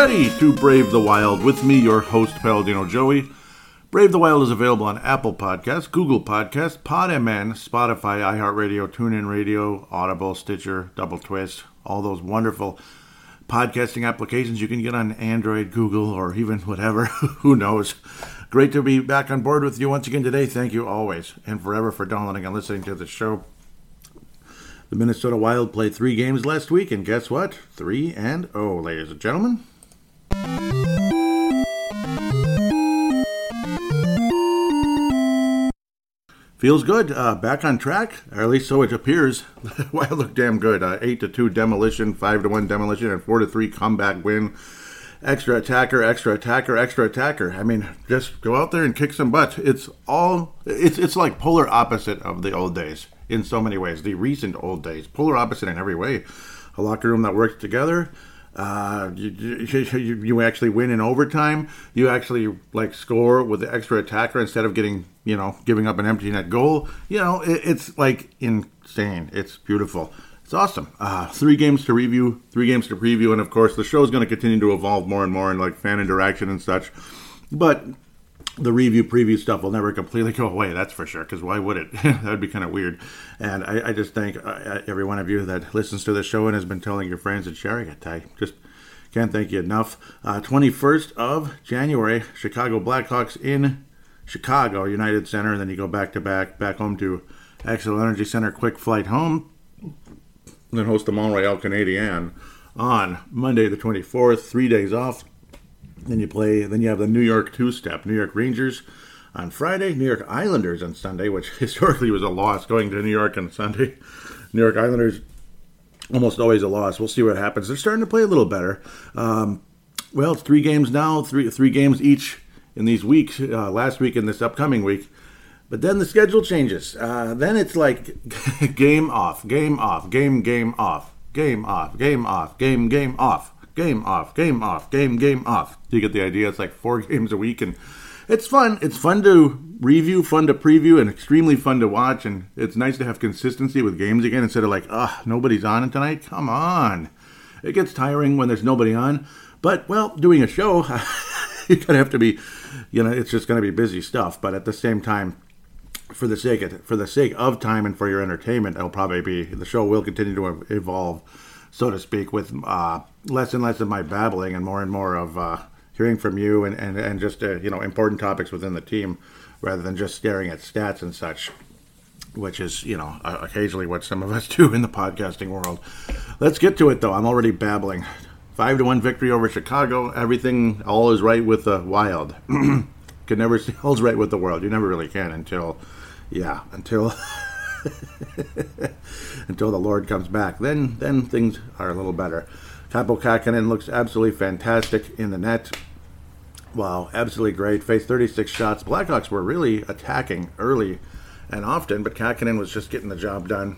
Ready to brave the wild? With me, your host, Paladino Joey. Brave the Wild is available on Apple Podcasts, Google Podcasts, PodMN, Spotify, iHeartRadio, TuneIn Radio, Audible, Stitcher, Double Twist, all those wonderful podcasting applications you can get on Android, Google, or even whatever. Who knows? Great to be back on board with you once again today. Thank you always and forever for downloading and listening to the show. The Minnesota Wild played three games last week, and guess what? Three and oh, ladies and gentlemen. Feels good. Uh, back on track, or at least so it appears. Wild look damn good. Uh, eight to two demolition, five to one demolition, and four to three comeback win. Extra attacker, extra attacker, extra attacker. I mean, just go out there and kick some butt. It's all. It's it's like polar opposite of the old days in so many ways. The recent old days, polar opposite in every way. A locker room that works together. Uh, you, you, you actually win in overtime. You actually like score with the extra attacker instead of getting you know giving up an empty net goal. You know it, it's like insane. It's beautiful. It's awesome. Uh, three games to review, three games to preview, and of course the show is going to continue to evolve more and more in like fan interaction and such. But the review preview stuff will never completely go away that's for sure because why would it? That would be kind of weird. And I, I just thank uh, every one of you that listens to the show and has been telling your friends and sharing it i just can't thank you enough. Uh, 21st of january chicago blackhawks in chicago united center and then you go back to back back home to Xcel energy center quick flight home then host the montreal canadian on monday the 24th three days off then you play. Then you have the New York two-step. New York Rangers on Friday. New York Islanders on Sunday, which historically was a loss going to New York on Sunday. New York Islanders almost always a loss. We'll see what happens. They're starting to play a little better. Um, well, it's three games now. Three three games each in these weeks. Uh, last week and this upcoming week. But then the schedule changes. Uh, then it's like game off, game off, game game off, game off, game off, game game off game off, game off, game, game off. You get the idea? It's like four games a week, and it's fun. It's fun to review, fun to preview, and extremely fun to watch. And it's nice to have consistency with games again instead of like, ah, nobody's on tonight. Come on. It gets tiring when there's nobody on. But, well, doing a show, you're going to have to be, you know, it's just gonna be busy stuff. But at the same time, for the sake of, for the sake of time and for your entertainment, it'll probably be the show will continue to evolve so to speak, with uh, less and less of my babbling and more and more of uh, hearing from you and, and, and just, uh, you know, important topics within the team rather than just staring at stats and such, which is, you know, occasionally what some of us do in the podcasting world. Let's get to it, though. I'm already babbling. Five to one victory over Chicago. Everything, all is right with the Wild. Can never see all's right with the world. You never really can until, yeah, until. until the Lord comes back. Then then things are a little better. Kaapo Kähkönen looks absolutely fantastic in the net. Wow, absolutely great. Faced 36 shots. Blackhawks were really attacking early and often, but Kähkönen was just getting the job done.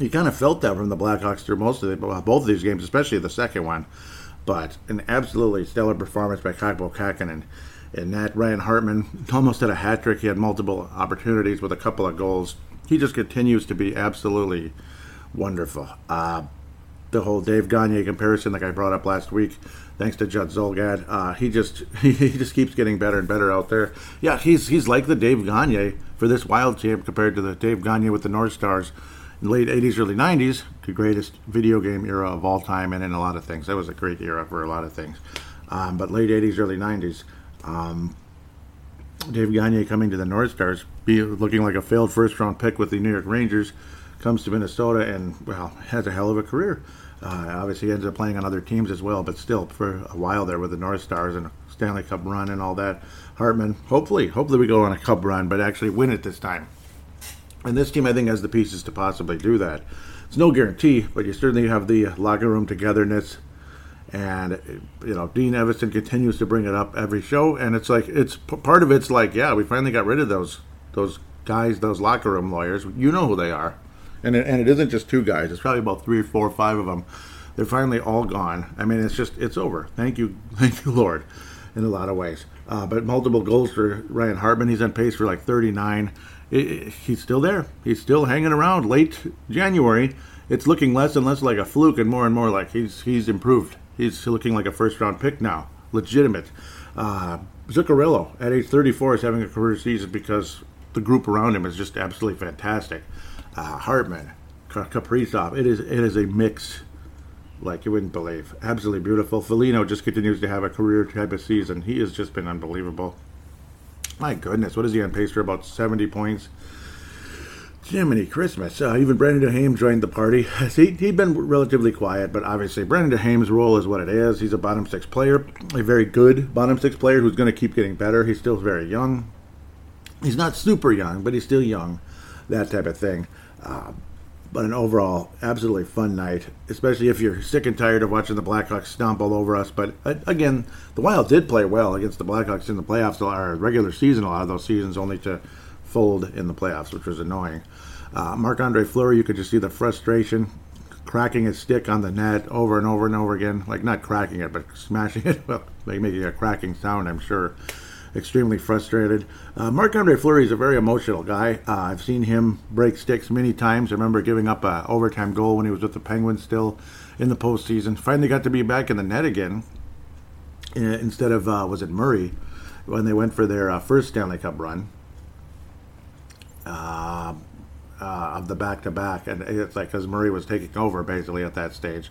You kind of felt that from the Blackhawks through most of the, both of these games, especially the second one. But an absolutely stellar performance by Kaapo Kähkönen. And that Ryan Hartman almost had a hat trick. He had multiple opportunities with a couple of goals he just continues to be absolutely wonderful. Uh, the whole Dave Gagner comparison, like I brought up last week, thanks to Judd Zulgad, uh, he just he just keeps getting better and better out there. Yeah, he's he's like the Dave Gagner for this Wild team compared to the Dave Gagner with the North Stars in late '80s, early '90s, the greatest video game era of all time, and in a lot of things. That was a great era for a lot of things. Um, but late '80s, early '90s, Um, Dave Gagner coming to the North Stars, be looking like a failed first round pick with the New York Rangers, comes to Minnesota and well has a hell of a career. Uh, obviously, ends up playing on other teams as well, but still for a while there with the North Stars and Stanley Cup run and all that. Hartman, hopefully, hopefully we go on a Cup run, but actually win it this time. And this team, I think, has the pieces to possibly do that. It's no guarantee, but you certainly have the locker room togetherness. And you know, Dean Evason continues to bring it up every show, and it's like it's part of it's like, yeah, we finally got rid of those those guys, those locker room lawyers. You know who they are, and it, and it isn't just two guys. It's probably about three four five of them. They're finally all gone. I mean, it's just it's over. Thank you, thank you, Lord, in a lot of ways. Uh, but multiple goals for Ryan Hartman. He's on pace for like 39 it, he's still there. He's still hanging around. Late January, it's looking less and less like a fluke, and more and more like he's he's improved. He's looking like a first round pick now, legitimate. Uh, Zuccarello at age 34 is having a career season because the group around him is just absolutely fantastic. Uh, Hartman, Kaprizov, it is it is a mix like you wouldn't believe. Absolutely beautiful. Foligno just continues to have a career type of season. He has just been unbelievable. My goodness, what is he on pace for? About 70 points. Jiminy Christmas. Uh, even Brandon Duhaime joined the party. he, he'd been relatively quiet, but obviously Brandon Duhaime's role is what it is. He's a bottom six player, a very good bottom six player who's going to keep getting better. He's still very young. He's not super young, but he's still young, that type of thing. Uh, but an overall absolutely fun night, especially if you're sick and tired of watching the Blackhawks stomp all over us. But uh, again, the Wild did play well against the Blackhawks in the playoffs, our regular season, a lot of those seasons, only to fold in the playoffs, which was annoying. Uh, Marc Andre Fleury, you could just see the frustration, cracking his stick on the net over and over and over again. Like not cracking it, but smashing it, well, making a cracking sound, I'm sure extremely frustrated. Uh, Marc Andre Fleury is a very emotional guy. Uh, I've seen him break sticks many times. I remember giving up an overtime goal when he was with the Penguins still in the postseason. Finally got to be back in the net again uh, instead of, uh, was it Murray, when they went for their uh, first Stanley Cup run. Uh, of the back to back, and it's like because Murray was taking over basically at that stage,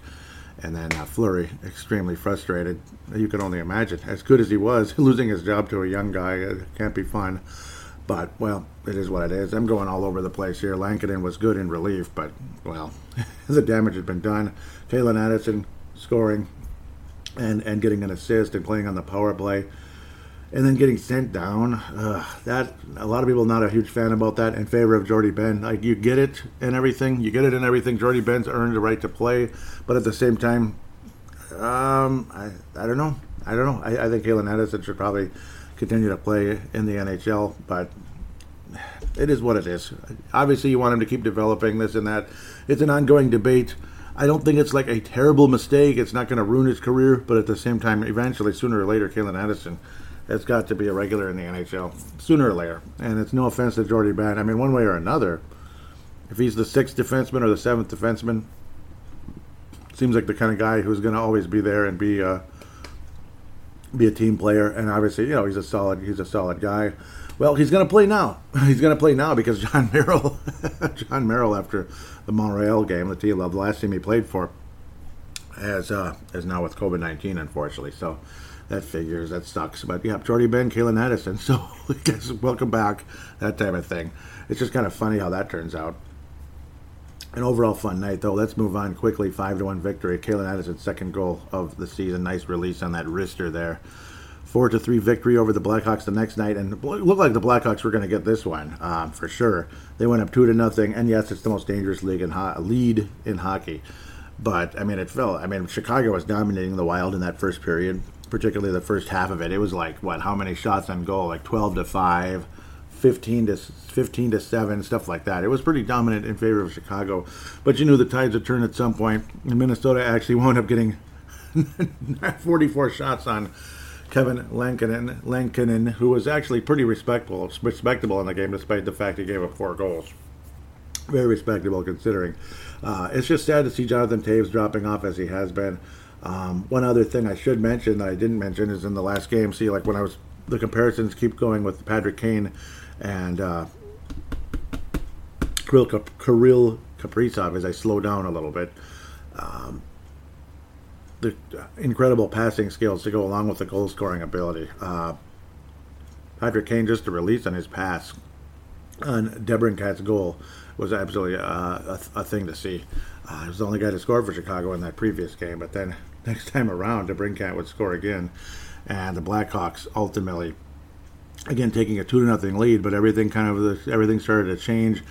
and then uh, Fleury, extremely frustrated. You can only imagine. As good as he was, losing his job to a young guy it can't be fun. But, well, it is what it is. I'm going all over the place here. Lankinen was good in relief, but, well, the damage has been done. Calen Addison scoring and, and getting an assist and playing on the power play and then getting sent down. Uh, that a lot of people not a huge fan about that in favor of Jordie Benn. Like you get it and everything, you get it and everything. Jordie Benn's earned the right to play, but at the same time, um, I I don't know. I don't know. I, I think Calen Addison should probably continue to play in the NHL, but it is what it is. Obviously, you want him to keep developing this and that. It's an ongoing debate. I don't think it's like a terrible mistake. It's not going to ruin his career, but at the same time, eventually, sooner or later, Calen Addison has got to be a regular in the NHL sooner or later. And it's no offense to Jordie Benn. I mean, one way or another, if he's the sixth defenseman or the seventh defenseman, seems like the kind of guy who's going to always be there and be uh, be a team player. And obviously, you know, he's a solid he's a solid guy. Well, he's going to play now. He's going to play now because Jon Merrill, Jon Merrill, after the Montreal game, the team, the last team he played for, has uh, is now with COVID nineteen, unfortunately. So that figures. That sucks. But yeah, Jordie Benn, Calen Addison. So I guess welcome back. That type of thing. It's just kind of funny how that turns out. An overall fun night, though. Let's move on quickly. Five to one victory. Calen Addison's second goal of the season. Nice release on that wrister there. Four to three victory over the Blackhawks the next night, and it looked like the Blackhawks were going to get this one um, for sure. They went up two to nothing, and yes, it's the most dangerous league in ho- lead in hockey. But I mean, it fell. I mean, Chicago was dominating the Wild in that first period particularly the first half of it. It was like what? How many shots on goal? Like twelve to five. 15 to 15 to 7 stuff like that it was pretty dominant in favor of chicago but you knew the tides would turn at some point and minnesota actually wound up getting 44 shots on Kevin Lankinen, Lankinen, who was actually pretty respectable, respectable in the game, despite the fact he gave up four goals. Very respectable considering. Uh, it's just sad to see Jonathan Toews dropping off as he has been. Um, one other thing I should mention that I didn't mention is in the last game. See, like when I was the comparisons keep going with Patrick Kane and uh, Kirill, Kirill Kaprizov as I slow down a little bit. Um, the incredible passing skills to go along with the goal scoring ability. Uh, Patrick Kane just to release on his pass on DeBrincat's goal was absolutely uh, a, a, thing to see. Uh, he was the only guy to score for Chicago in that previous game, but then next time around, DeBrincat would score again, and the Blackhawks ultimately, again taking a two to nothing lead, but everything kind of everything started to change.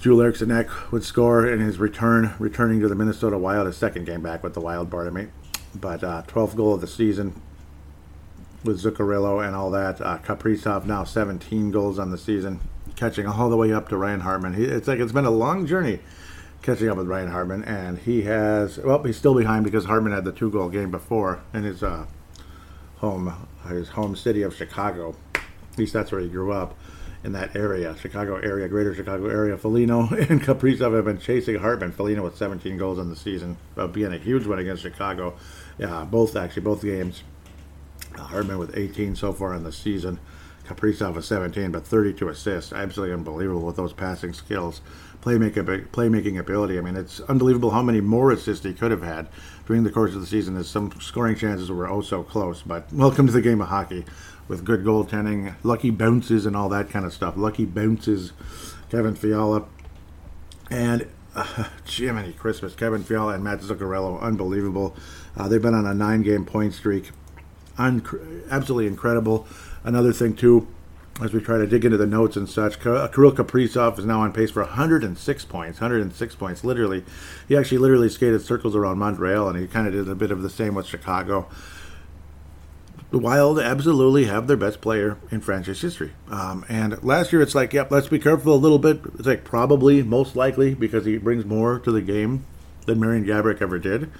Drew Eriksson Ek would score in his return, returning to the Minnesota Wild, his second game back with the Wild, pardon me. But uh, 12th goal of the season with Zuccarello and all that. Uh, Kaprizov now 17 goals on the season, catching all the way up to Ryan Hartman. He, it's like it's been a long journey catching up with Ryan Hartman, and he has well, he's still behind because Hartman had the two goal game before in his uh, home, his home city of Chicago. At least that's where he grew up in that area, Chicago area, greater Chicago area. Foligno and Kaprizov have been chasing Hartman. Foligno with 17 goals in the season, uh, being a huge win against Chicago. Yeah, both actually, both games. Hartman with 18 so far in the season. Kaprizov with 17, but 32 assists. Absolutely unbelievable with those passing skills, playmaking, playmaking ability. I mean, it's unbelievable how many more assists he could have had during the course of the season. As some scoring chances were oh so close. But welcome to the game of hockey with good goaltending, lucky bounces, and all that kind of stuff. Lucky bounces, Kevin Fiala, and uh, Jiminy Christmas, Kevin Fiala and Matt Zuccarello, unbelievable. Uh, they've been on a nine-game point streak, Un- absolutely incredible. Another thing too, as we try to dig into the notes and such, Kirill Kaprizov is now on pace for 106 points. 106 points, literally. He actually literally skated circles around Montreal, and he kind of did a bit of the same with Chicago the Wild absolutely have their best player in franchise history. Um, and last year, it's like, yep, let's be careful a little bit. It's like probably, most likely, because he brings more to the game than Marian Gaborik ever did.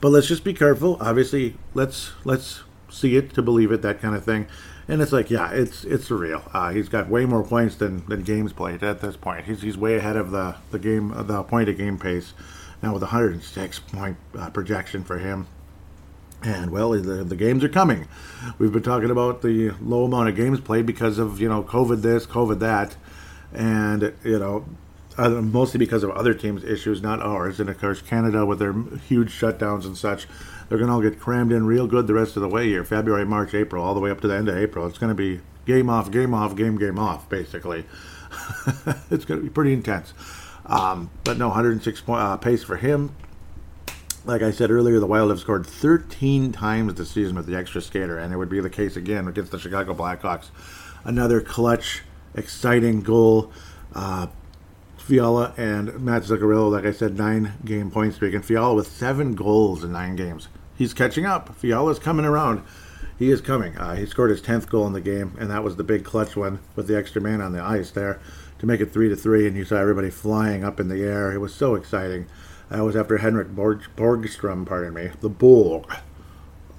But let's just be careful. Obviously, let's let's see it to believe it, that kind of thing. And it's like, yeah, it's it's surreal. Uh, he's got way more points than, than games played at this point. He's, he's way ahead of the the game the point of game pace now with 106 point uh, projection for him. And well, the, the games are coming. We've been talking about the low amount of games played because of you know COVID this, COVID that, and you know mostly because of other teams' issues, not ours. And of course, Canada with their huge shutdowns and such, they're going to all get crammed in real good the rest of the way here. February, March, April, all the way up to the end of April. It's going to be game off, game off, game, game off, basically. it's going to be pretty intense. Um, but no, 106 point uh, pace for him. Like I said earlier, the Wild have scored 13 times this season with the extra skater, and it would be the case again against the Chicago Blackhawks. Another clutch, exciting goal. Uh, Fiala and Matt Zuccarello, like I said, nine game point streak, and Fiala with seven goals in nine games. He's catching up. Fiala's coming around. He is coming. Uh, he scored his 10th goal in the game, and that was the big clutch one with the extra man on the ice there to make it 3 to 3, and you saw everybody flying up in the air. It was so exciting. That was after Henrik Borg- Borgstrom, pardon me, the Borg,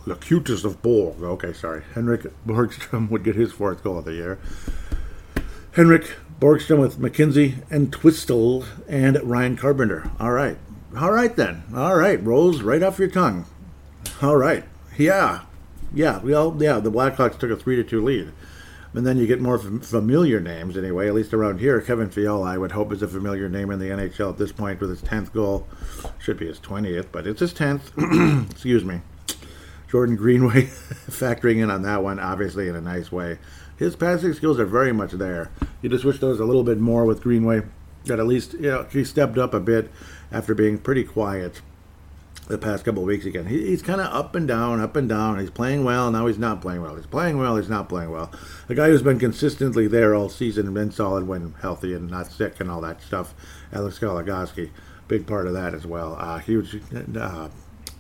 the cutest of Borg. Okay, sorry. Henrik Borgstrom would get his fourth goal of the year. Henrik Borgstrom with MacKenzie Entwistle and Ryan Carpenter. All right. All right then. All right. Rolls right off your tongue. All right. Yeah. Yeah. Well, yeah, the Blackhawks took a 3 to 2 lead. And then you get more familiar names anyway, at least around here. Kevin Fiala, I would hope, is a familiar name in the NHL at this point with his 10th goal. Should be his 20th, but it's his 10th. Excuse me. Jordan Greenway factoring in on that one, obviously, in a nice way. His passing skills are very much there. You just wish there was a little bit more with Greenway. That at least, you know, he stepped up a bit after being pretty quiet the past couple of weeks again. He, he's kind of up and down, up and down. He's playing well, now he's not playing well. He's playing well, he's not playing well. The guy who's been consistently there all season and been solid when healthy and not sick and all that stuff, Alex Goligoski, big part of that as well. Uh, huge, uh,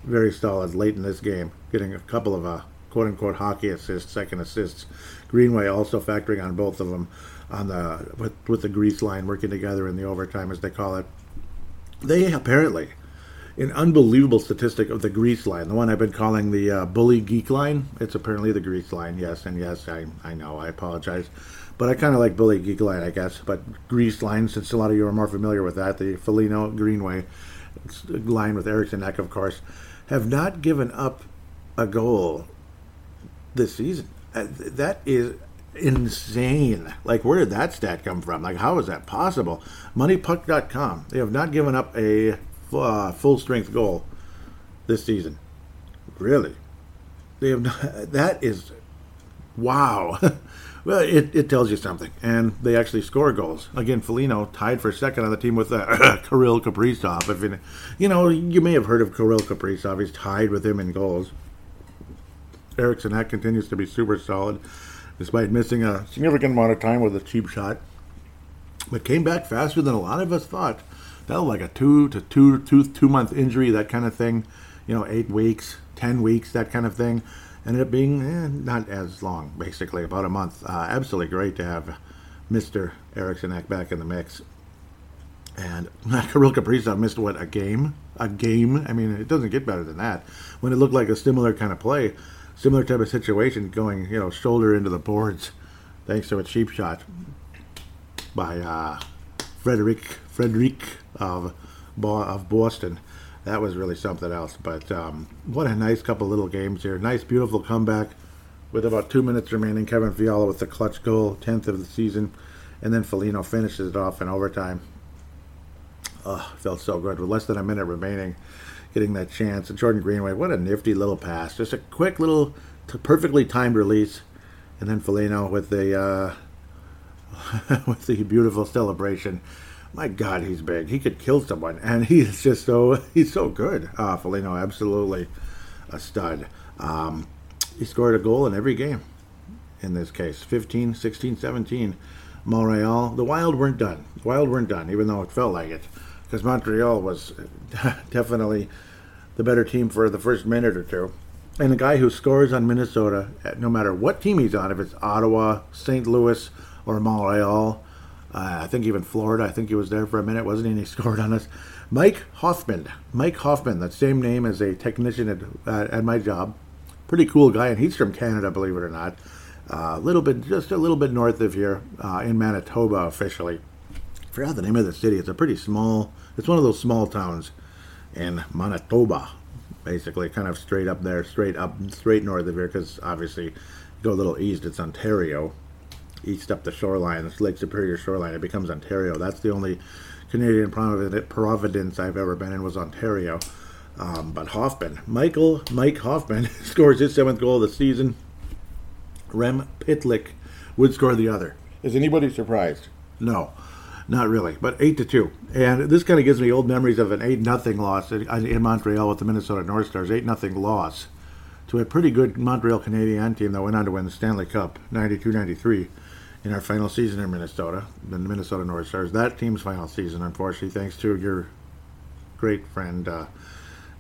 very solid late in this game, getting a couple of uh, quote unquote hockey assists, second assists. Greenway also factoring on both of them on the with, with the grease line working together in the overtime as they call it. They apparently an unbelievable statistic of the grease line, the one I've been calling the uh, bully geek line. It's apparently the grease line, yes, and yes, I, I know, I apologize. But I kind of like bully geek line, I guess. But grease line, since a lot of you are more familiar with that, the Foligno Greenway line with Eriksson Ek, of course, have not given up a goal this season. Uh, that is insane. Like, where did that stat come from? Like, how is that possible? MoneyPuck.com. They have not given up a uh, full strength goal this season. Really, they have not, that is Wow. well, it, it tells you something. And they actually score goals. Again, Foligno tied for second on the team with uh, Kirill Kaprizov. If it, you know, you may have heard of Kirill Kaprizov. He's tied with him in goals. Eriksson Ek continues to be super solid, despite missing a significant amount of time with a cheap shot. But came back faster than a lot of us thought. That was like a two to two two two month injury, that kind of thing. You know, eight weeks, ten weeks, that kind of thing ended up being eh, not as long, basically about a month. Uh, absolutely great to have Mr. Eriksson Ek back in the mix. And Kirill Kaprizov missed what a game, a game. I mean, it doesn't get better than that. When it looked like a similar kind of play, similar type of situation, going you know shoulder into the boards, thanks to a cheap shot by uh, Frederick Frederic of of Boston that was really something else. But um, what a nice couple little games here. Nice, beautiful comeback with about two minutes remaining. Kevin Fiala with the clutch goal, 10th of the season. And then Foligno finishes it off in overtime. Oh, felt so good with less than a minute remaining, getting that chance. And Jordan Greenway, what a nifty little pass. Just a quick little, t- perfectly timed release. And then Foligno with the, uh, with the beautiful celebration my God, he's big. He could kill someone, and he's just so he's so good. Uh, Foligno, absolutely a stud. Um, he scored a goal in every game. In this case, 15, 16, 17. Montreal, the Wild weren't done. The Wild weren't done, even though it felt like it, because Montreal was definitely the better team for the first minute or two. And the guy who scores on Minnesota, no matter what team he's on, if it's Ottawa, St. Louis, or Montreal, uh, I think even Florida. I think he was there for a minute, wasn't he? And he scored on us. Mike Hoffman. Mike Hoffman, that same name as a technician at, at my job. Pretty cool guy, and he's from Canada, believe it or not. A uh, little bit, just a little bit north of here, uh, in Manitoba officially. I forgot the name of the city. It's a pretty small. It's one of those small towns in Manitoba, basically, kind of straight up there, straight up, straight north of here. Because obviously, you go a little east, it's Ontario east up the shoreline, this Lake Superior shoreline. It becomes Ontario. That's the only Canadian province I've ever been in was Ontario. Um, but Hoffman, Michael Mike Hoffman, scores his seventh goal of the season. Rem Pitlick would score the other. Is anybody surprised? No, not really. But eight to two, and this kind of gives me old memories of an eight nothing loss in Montreal with the Minnesota North Stars. Eight nothing loss to a pretty good Montreal Canadian team that went on to win the Stanley Cup 92-93 in our final season in Minnesota, the Minnesota North Stars. That team's final season, unfortunately, thanks to your great friend uh,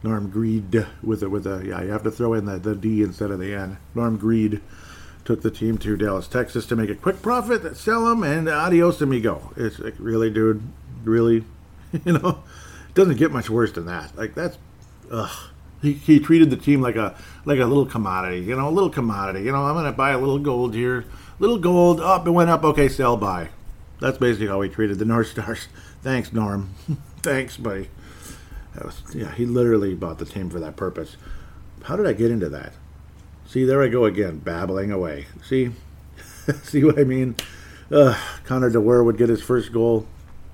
Norm Greed with a, with a yeah, you have to throw in the, the D instead of the N. Norm Greed took the team to Dallas, Texas to make a quick profit, sell them, and adios amigo. It's like really, dude, really, you know, it doesn't get much worse than that. Like that's, ugh. He, he treated the team like a like a little commodity, you know, a little commodity. You know, I'm gonna buy a little gold here, little gold up, it went up. Okay, sell buy. That's basically how he treated the North Stars. Thanks, Norm. Thanks, buddy. Was, yeah, he literally bought the team for that purpose. How did I get into that? See, there I go again, babbling away. See, see what I mean? Uh, Connor Dewar would get his first goal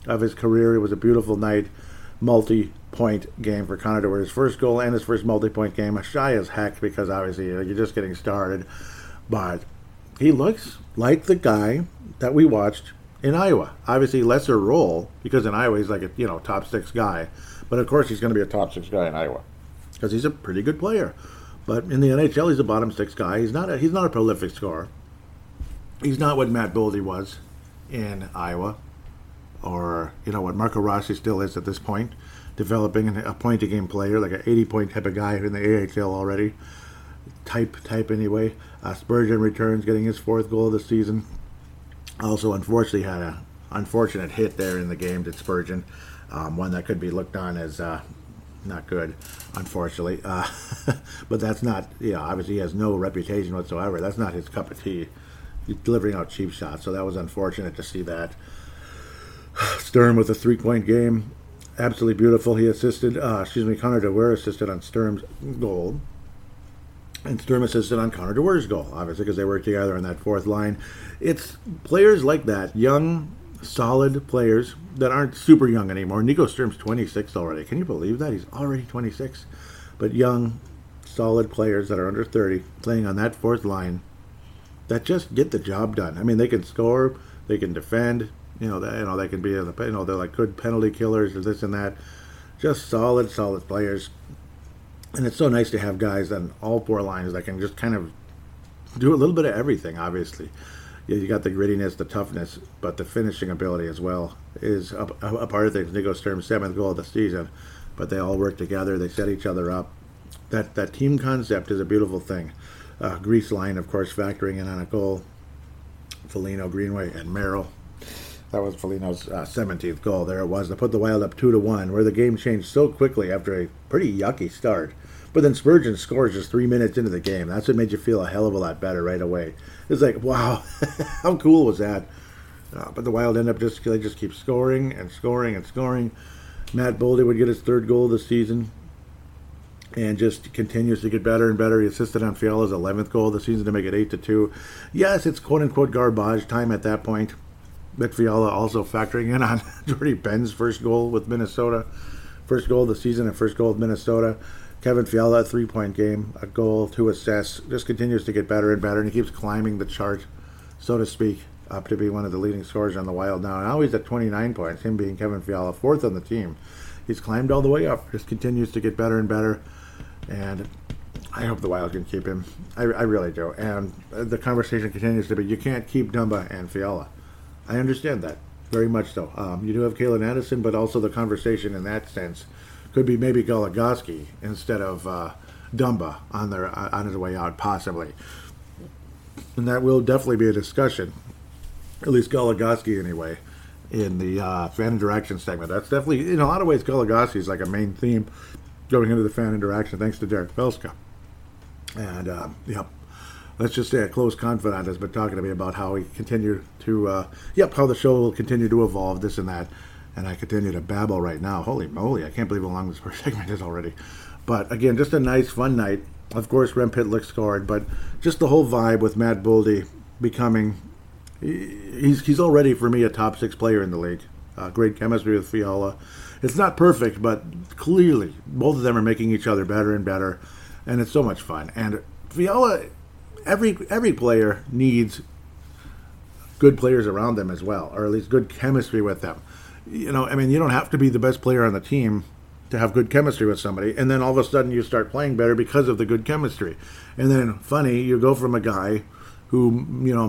of his career. It was a beautiful night, multi-point game for Connor Dewar. His first goal and his first multi-point game. Shy as heck because obviously you know, you're just getting started, but he looks like the guy that we watched in Iowa. Obviously, lesser role because in Iowa he's like a you know top six guy, but of course he's going to be a top six guy in Iowa because he's a pretty good player. But in the NHL, he's a bottom six guy. He's not a, he's not a prolific scorer. He's not what Matt Boldy was in Iowa, or you know what Marco Rossi still is at this point, developing a point a game player like an 80 point type of guy in the AHL already type type anyway. Uh, Spurgeon returns, getting his fourth goal of the season. Also, unfortunately, had a unfortunate hit there in the game to Spurgeon, um, one that could be looked on as uh, not good, unfortunately. Uh, but that's not, you know, obviously he has no reputation whatsoever. That's not his cup of tea. He's delivering out cheap shots, so that was unfortunate to see that. Sturm with a three-point game, absolutely beautiful. He assisted, uh, excuse me, Connor Dewar assisted on Sturm's goal. And Sturm assisted on Connor Dewar's goal, obviously, because they worked together on that fourth line. It's players like that, young, solid players that aren't super young anymore. Nico Sturm's 26 already. Can you believe that? He's already 26. But young, solid players that are under 30 playing on that fourth line that just get the job done. I mean, they can score, they can defend. You know, they, you know they can be, you know, they're like good penalty killers or this and that. Just solid, solid players. And it's so nice to have guys on all four lines that can just kind of do a little bit of everything. Obviously, you got the grittiness, the toughness, but the finishing ability as well is a, a part of things. Nico Sturm's seventh goal of the season, but they all work together. They set each other up. That that team concept is a beautiful thing. Uh, Grease line, of course, factoring in on a goal. Foligno, Greenway, and Merrill. That was Foligno's uh, 17th goal. There it was to put the Wild up two to one, where the game changed so quickly after a pretty yucky start. But then Spurgeon scores just three minutes into the game. That's what made you feel a hell of a lot better right away. It's like, wow, how cool was that? Uh, but the Wild end up just they just keep scoring and scoring and scoring. Matt Boldy would get his third goal of the season and just continues to get better and better. He assisted on Fiala's 11th goal of the season to make it 8 to 2. Yes, it's quote unquote garbage time at that point. But Fiala also factoring in on Jordie Benn's first goal with Minnesota, first goal of the season and first goal of Minnesota. Kevin Fiala, a three point game, a goal, two assists, just continues to get better and better, and he keeps climbing the chart, so to speak, up to be one of the leading scorers on the Wild now. Now he's at 29 points, him being Kevin Fiala, fourth on the team. He's climbed all the way up, just continues to get better and better and I hope the Wild can keep him. I, I really do. And the conversation continues to be you can't keep Dumba and Fiala. I understand that very much so. Um, you do have Calen Addison, but also the conversation in that sense could be maybe Goligoski instead of uh, Dumba on their uh, on his way out, possibly. And that will definitely be a discussion, at least Goligoski anyway, in the uh, fan interaction segment. That's definitely, in a lot of ways, Goligoski is like a main theme going into the fan interaction, thanks to Derek Belska. And, uh, yep, let's just say a close confidant has been talking to me about how he continued to, uh, yep, how the show will continue to evolve, this and that. And I continue to babble right now. Holy moly, I can't believe how long this first segment is already. But again, just a nice, fun night. Of course, Rem Pitlick scored, but just the whole vibe with Matt Boldy becoming, he's, he's already, for me, a top six player in the league. Uh, great chemistry with Fiala. It's not perfect, but clearly both of them are making each other better and better, and it's so much fun. And Fiala, every every player needs good players around them as well, or at least good chemistry with them. You know, I mean, you don't have to be the best player on the team to have good chemistry with somebody, and then all of a sudden you start playing better because of the good chemistry. And then, funny, you go from a guy who you know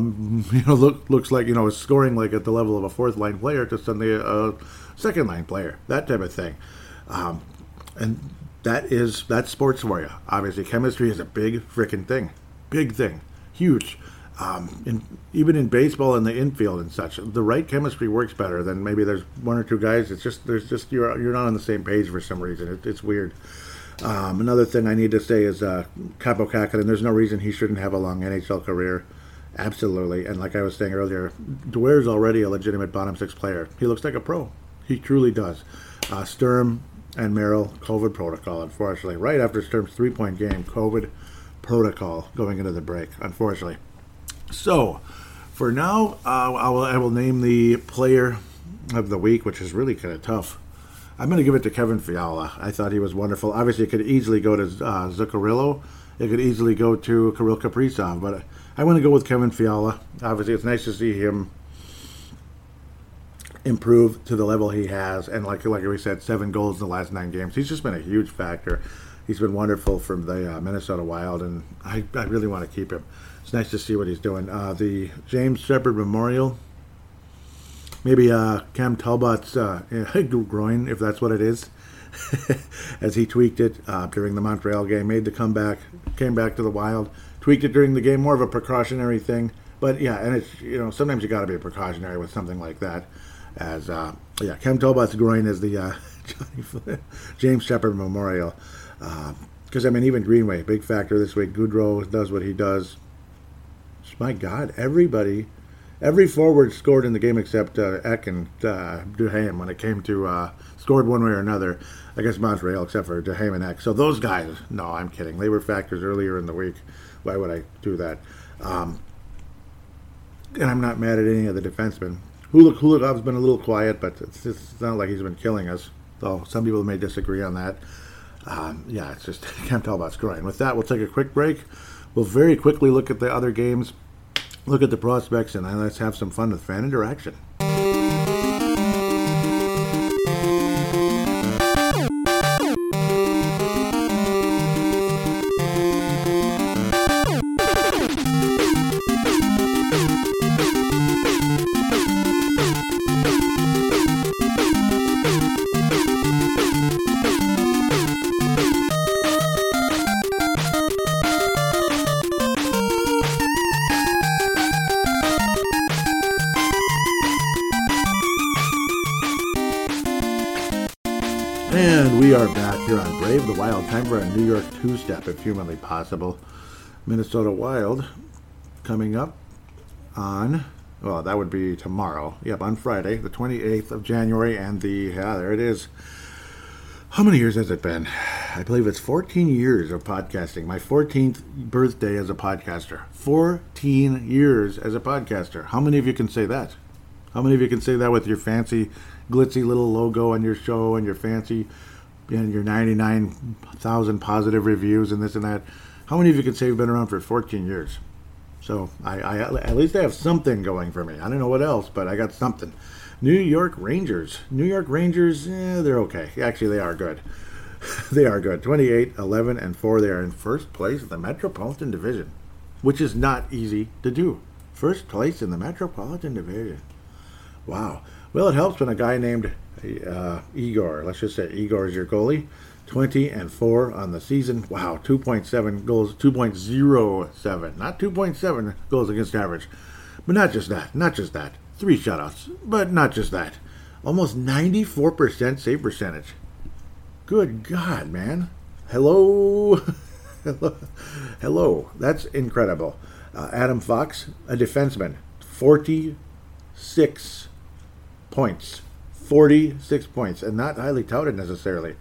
you know look, looks like you know is scoring like at the level of a fourth line player to suddenly a second line player, that type of thing. Um, and that is that's sports for you. Obviously, chemistry is a big freaking thing, big thing, huge. Um, in, even in baseball in the infield and such, the right chemistry works better than maybe there's one or two guys. It's just there's just you're you're not on the same page for some reason. It, it's weird. Um, another thing I need to say is uh, Kähkönen. There's no reason he shouldn't have a long NHL career. Absolutely. And like I was saying earlier, is already a legitimate bottom six player. He looks like a pro. He truly does. Uh, Sturm and Merrill, COVID protocol, unfortunately. Right after Sturm's three point game, COVID protocol going into the break, unfortunately. So, for now, uh, I, will, I will name the player of the week, which is really kind of tough. I'm going to give it to Kevin Fiala. I thought he was wonderful. Obviously, it could easily go to uh, Zuccarello. It could easily go to Kirill Kaprizov, but I want to go with Kevin Fiala. Obviously, it's nice to see him improve to the level he has. And like like we said, seven goals in the last nine games. He's just been a huge factor. He's been wonderful from the uh, Minnesota Wild, and I, I really want to keep him. It's nice to see what he's doing. Uh, the James Shepard Memorial, maybe uh, Cam Talbot's uh, groin, if that's what it is, as he tweaked it uh, during the Montreal game, made the comeback, came back to the Wild, tweaked it during the game, more of a precautionary thing. But yeah, and it's you know sometimes you got to be precautionary with something like that as uh, yeah, Cam Talbot's groin is the James Shepard Memorial. Because uh, I mean, even Greenway, big factor this week. Gaudreau does what he does. My God, everybody, every forward scored in the game except uh, Ek and uh, Duhaime when it came to uh, scored one way or another against Montreal, except for Duhaime and Ek. So those guys, no, I'm kidding. They were factors earlier in the week. Why would I do that? Um, and I'm not mad at any of the defensemen. Hulik Kulikov's been a little quiet, but it's, it's not like he's been killing us. Though some people may disagree on that. Um, yeah, it's just can't tell about scoring. With that, we'll take a quick break. We'll very quickly look at the other games look at the prospects and let's have some fun with fan interaction. Two step, if humanly possible. Minnesota Wild coming up on, well, that would be tomorrow. Yep, on Friday, the 28th of January. And the, yeah, there it is. How many years has it been? I believe it's 14 years of podcasting. My 14th birthday as a podcaster. 14 years as a podcaster. How many of you can say that? How many of you can say that with your fancy, glitzy little logo on your show and your fancy and your 99,000 positive reviews and this and that? How many of you can say you've been around for 14 years? So I, I at least I have something going for me. I don't know what else, but I got something. New York Rangers. New York Rangers, eh, they're okay. Actually, they are good. they are good. 28, 11, and 4. They are in first place in the Metropolitan Division, which is not easy to do. First place in the Metropolitan Division. Wow. Well, it helps when a guy named uh, Igor, let's just say Igor is your goalie, 20 and 4 on the season. Wow, 2.7 goals, 2.07, not 2.7 goals against average. But not just that, not just that. Three shutouts, but not just that. Almost 94% save percentage. Good God, man. Hello. Hello. Hello. That's incredible. Uh, Adam Fox, a defenseman, 46 points. 46 points, and not highly touted necessarily.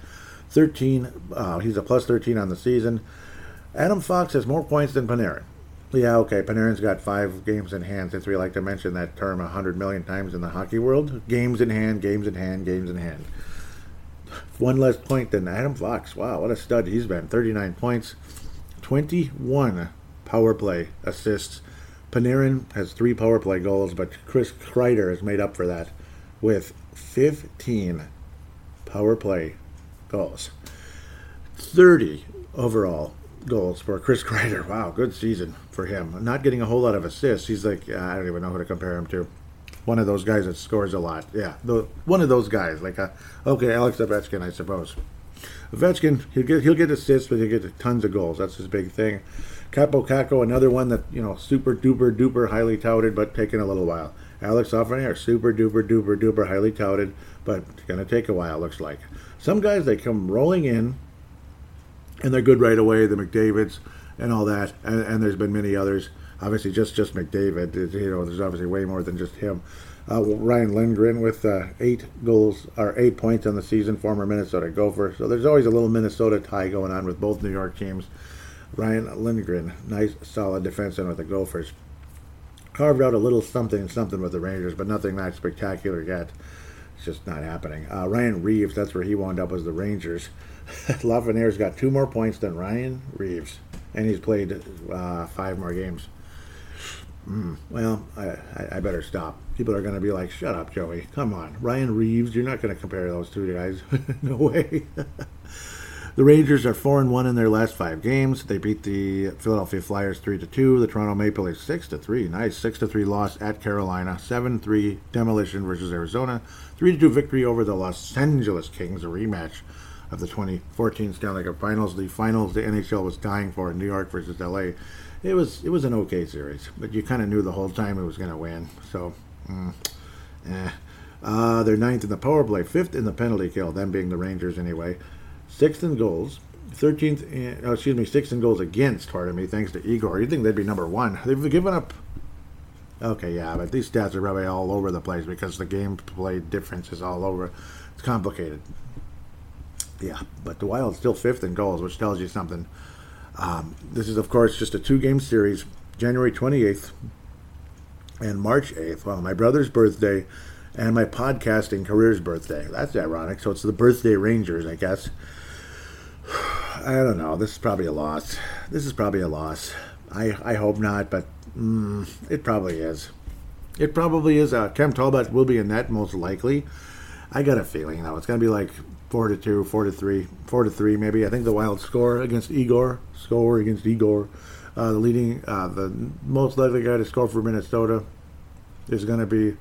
13, uh, he's a plus 13 on the season. Adam Fox has more points than Panarin. Yeah, okay, Panarin's got five games in hand, since we like to mention that term a hundred million times in the hockey world. Games in hand, games in hand, games in hand. One less point than Adam Fox. Wow, what a stud he's been. 39 points, 21 power play assists. Panarin has three power play goals, but Chris Kreider has made up for that with 15 power play goals. 30 overall goals for Chris Kreider. Wow, good season for him. Not getting a whole lot of assists. He's like, I don't even know who to compare him to. One of those guys that scores a lot. Yeah, the, one of those guys. Like, a, okay, Alex Ovechkin, I suppose. Ovechkin, he'll get he'll get assists, but he'll get tons of goals. That's his big thing. Kaapo Kakko, another one that you know, super duper duper highly touted, but taking a little while. Alex Lafreniere, super duper duper duper highly touted, but it's gonna take a while. Looks like some guys they come rolling in, and they're good right away. The McDavid's and all that, and, and there's been many others. Obviously, just just McDavid. You know, there's obviously way more than just him. Uh, Ryan Lindgren with uh, eight goals or eight points on the season, former Minnesota Gopher. So there's always a little Minnesota tie going on with both New York teams. Ryan Lindgren, nice solid defenseman with the Gophers. Carved out a little something something with the Rangers, but nothing that spectacular yet. It's just not happening. Uh, Ryan Reaves, that's where he wound up as the Rangers. Lafreniere's got two more points than Ryan Reaves, and he's played uh, five more games. Mm, well, I, I, better stop. People are going to be like, shut up, Joey. Come on. Ryan Reaves, you're not going to compare those two guys. no way. the Rangers are 4 and 1 in their last five games. They beat the Philadelphia Flyers 3 to 2, the Toronto Maple Leafs 6 to 3. Nice 6 to 3 loss at Carolina, 7 3 demolition versus Arizona, 3 to 2 victory over the Los Angeles Kings, a rematch of the 2014 Stanley Cup Finals. The finals the NHL was dying for, New York versus LA it was it was an okay series, but you kind of knew the whole time it was going to win. So, mm, eh. Uh, they're ninth in the power play, fifth in the penalty kill. Them being the Rangers anyway. Sixth in goals, thirteenth. Oh, excuse me, sixth in goals against. Pardon me. Thanks to Igor. You think they'd be number one? They've given up. Okay, yeah, but these stats are probably all over the place because the game play difference is all over. It's complicated. Yeah, but the Wild's still fifth in goals, which tells you something. Um, this is, of course, just a two game series, January 28th and March 8th. Well, my brother's birthday and my podcasting career's birthday. That's ironic. So it's the birthday Rangers, I guess. I don't know. This is probably a loss. This is probably a loss. I, I hope not, but mm, it probably is. It probably is. Uh, Cam Talbot will be in net most likely. I got a feeling though it's going to be like four to two, four to three, four to three maybe. I think the Wild score against Igor, score against Igor, uh, the leading, uh, the most likely guy to score for Minnesota is going to be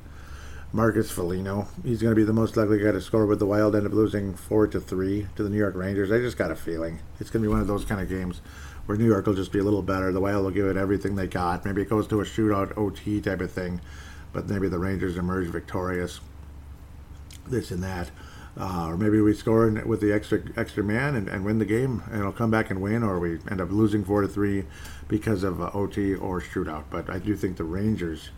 Marcus Foligno. He's going to be the most likely guy to score, but the Wild end up losing four to three to the New York Rangers. I just got a feeling it's going to be one of those kind of games where New York will just be a little better. The Wild will give it everything they got. Maybe it goes to a shootout OT type of thing, but maybe the Rangers emerge victorious. This and that. Uh, or maybe we score with the extra extra man and, and, win the game, and it'll come back and win, or we end up losing four to three because of uh, OT or shootout. But I do think the Rangers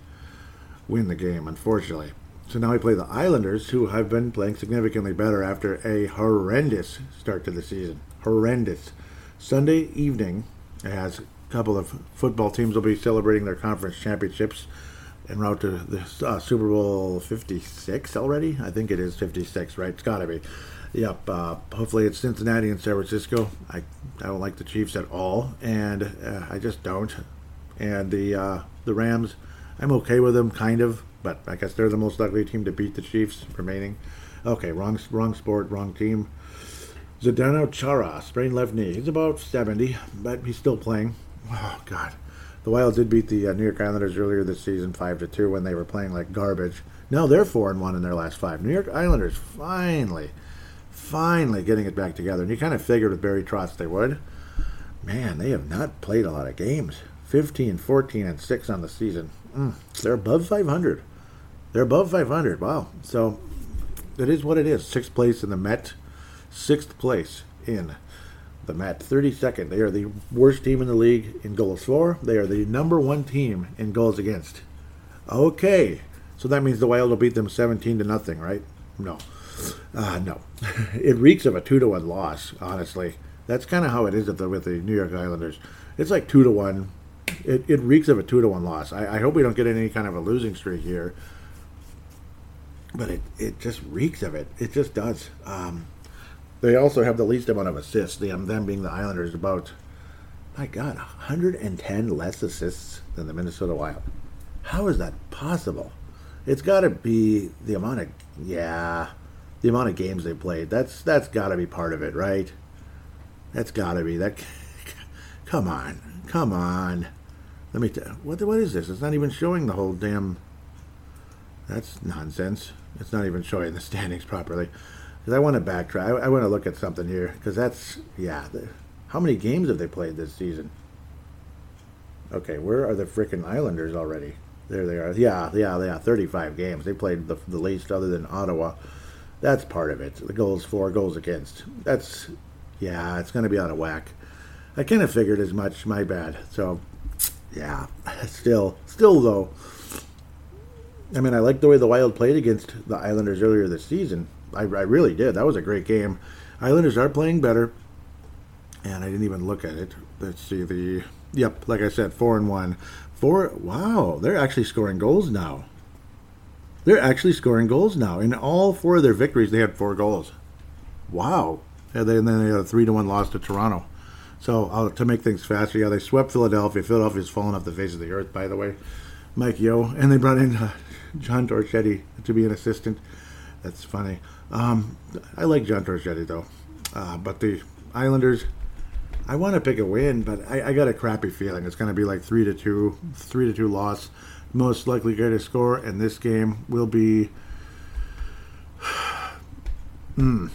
win the game, unfortunately. So now we play the Islanders, who have been playing significantly better after a horrendous start to the season. Horrendous. Sunday evening, as a couple of football teams will be celebrating their conference championships en route to the uh, Super Bowl 56 already. I think it is 56, right? It's got to be. Yep. Uh, hopefully it's Cincinnati and San Francisco. I I don't like the Chiefs at all, and uh, I just don't. And the uh, the Rams, I'm okay with them, kind of. But I guess they're the most likely team to beat the Chiefs remaining. Okay, wrong wrong sport, wrong team. Zdeno Chara, sprained left knee. He's about 70, but he's still playing. Oh, God. The Wilds did beat the uh, New York Islanders earlier this season 5 to 2 when they were playing like garbage. Now they're 4 and 1 in their last five. New York Islanders finally, finally getting it back together. And you kind of figured with Barry Trotz they would. Man, they have not played a lot of games. 15, 14, and 6 on the season. Mm, they're above 500. They're above 500. Wow. So it is what it is. Sixth place in the Met, sixth place in the Met. 32nd. They are the worst team in the league in goals for. They are the number one team in goals against. Okay. So that means the Wild will beat them 17 to nothing, right? No. Uh, no. it reeks of a 2 to 1 loss, honestly. That's kind of how it is with the, with the New York Islanders. It's like 2 to 1. It, it reeks of a 2 to 1 loss. I, I hope we don't get any kind of a losing streak here but it, it just reeks of it. It just does. Um, they also have the least amount of assists, them, them being the Islanders, about, my God, 110 less assists than the Minnesota Wild. How is that possible? It's got to be the amount of, yeah, the amount of games they played. That's that's got to be part of it, right? That's got to be that. Come on, come on. Let me tell. What what is this? It's not even showing the whole damn. That's nonsense. It's not even showing the standings properly. Because I want to backtrack. I, I, want to look at something here. Because that's, yeah. The, how many games have they played this season? Okay, where are the freaking Islanders already? There they are. Yeah, yeah, yeah. 35 games. They played the, the least other than Ottawa. That's part of it. The goals for, goals against. That's, yeah, it's going to be out of whack. I kind of figured as much. My bad. So, yeah. Still, still though I mean, I like the way the Wild played against the Islanders earlier this season. I, I really did. That was a great game. Islanders are playing better, and I didn't even look at it. Let's see the. Yep, like I said, four and one. Four. Wow, they're actually scoring goals now. They're actually scoring goals now. In all four of their victories, they had four goals. Wow. And then they had a three to one loss to Toronto. So uh, to make things faster, yeah, they swept Philadelphia. Philadelphia's fallen off the face of the earth, by the way. Mike Yeo, and they brought in uh, John Torchetti to be an assistant. That's funny. Um, I like John Torchetti though, uh, but the Islanders. I want to pick a win, but I, I got a crappy feeling it's going to be like three to two, three to two loss. Most likely guy to score in this game will be. Hmm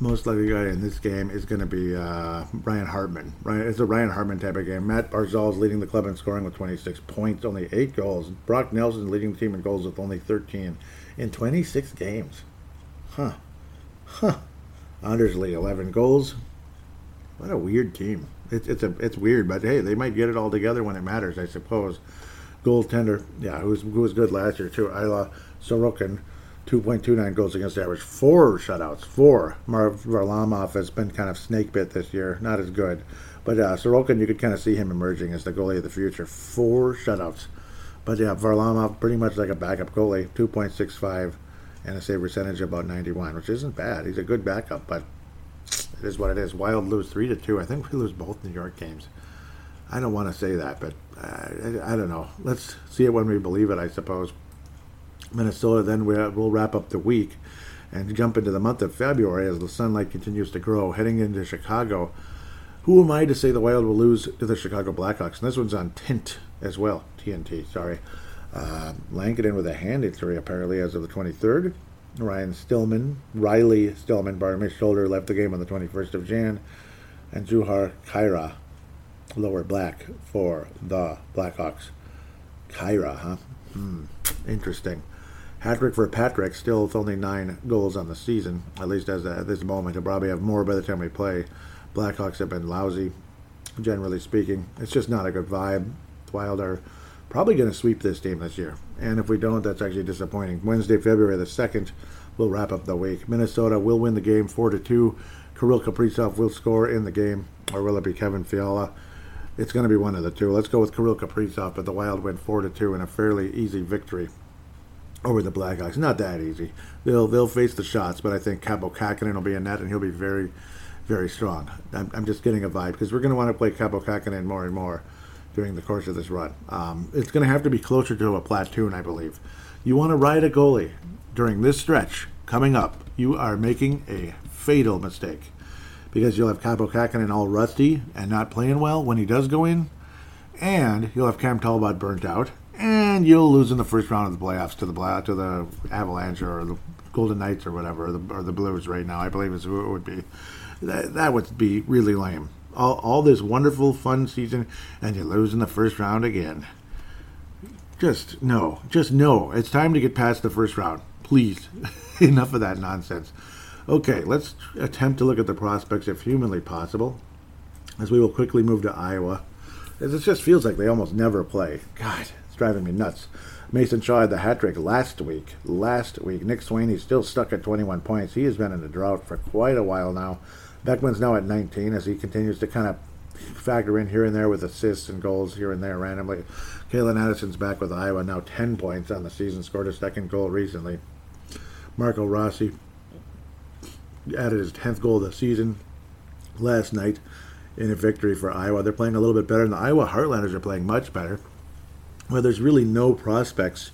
most likely guy in this game is going to be uh, Ryan Hartman. Ryan, it's a Ryan Hartman type of game. Matt Barzal is leading the club in scoring with 26 points, only eight goals. Brock Nelson leading the team in goals with only 13 in 26 games. Huh. Huh. Anders Lee, 11 goals. What a weird team. It's it's a it's weird, but hey, they might get it all together when it matters, I suppose. Goaltender, yeah, who was who was good last year too. Ilya Sorokin 2.29 goals against average. Four shutouts. Four. Marv Varlamov has been kind of snake bit this year. Not as good. But uh, Sorokin, you could kind of see him emerging as the goalie of the future. Four shutouts. But yeah, Varlamov pretty much like a backup goalie. 2.65 and a save percentage about 91, which isn't bad. He's a good backup, but it is what it is. Wild lose 3 to 2. I think we lose both New York games. I don't want to say that, but uh, I, I, don't know. Let's see it when we believe it, I suppose. Minnesota, then we, we'll wrap up the week and jump into the month of February as the sunlight continues to grow, heading into Chicago. Who am I to say the Wild will lose to the Chicago Blackhawks? And this one's on Tint as well. TNT, sorry. Uh, Lankinen with a hand injury apparently as of the 23rd. Ryan Stillman, Riley Stillman, pardon me, shoulder left the game on the 21st of Jan. And Jujhar Khaira, lower black for the Blackhawks. Khaira, huh? Hmm, interesting. Hat-trick for Patrick, still with only nine goals on the season, at least as at this moment. He'll probably have more by the time we play. Blackhawks have been lousy, generally speaking. It's just not a good vibe. Wild are probably going to sweep this team this year. And if we don't, that's actually disappointing. Wednesday, February the 2nd, we'll wrap up the week. Minnesota will win the game 4 to 2. Kirill Kaprizov will score in the game, or will it be Kevin Fiala? It's going to be one of the two. Let's go with Kirill Kaprizov, but the Wild win 4 to 2 in a fairly easy victory over the Black Blackhawks. Not that easy. They'll they'll face the shots, but I think Kaapo Kähkönen will be in net, and he'll be very, very strong. I'm, I'm just getting a vibe because we're going to want to play Kaapo Kähkönen more and more during the course of this run. Um, it's going to have to be closer to a platoon, I believe. You want to ride a goalie during this stretch coming up, you are making a fatal mistake because you'll have Kaapo Kähkönen all rusty and not playing well when he does go in, and you'll have Cam Talbot burnt out, and you'll lose in the first round of the playoffs to the to the Avalanche or the Golden Knights or whatever, or the, or the Blues right now. I believe is who it would be. That, that would be really lame all, all this wonderful fun season and you lose in the first round again. Just no, just no. It's time to get past the first round. Please. Enough of that nonsense. Okay, let's attempt to look at the prospects if humanly possible, as we will quickly move to Iowa. It just feels like they almost never play. God, driving me nuts. Mason Shaw had the hat trick last week. Last week. Nick Swaney's still stuck at 21 points. He has been in a drought for quite a while now. Beckman's now at 19 as he continues to kind of factor in here and there with assists and goals here and there randomly. Calen Addison's back with Iowa, now 10 points on the season, scored a second goal recently. Marco Rossi added his 10th goal of the season last night in a victory for Iowa. They're playing a little bit better, and the Iowa Heartlanders are playing much better. Where there's really no prospects,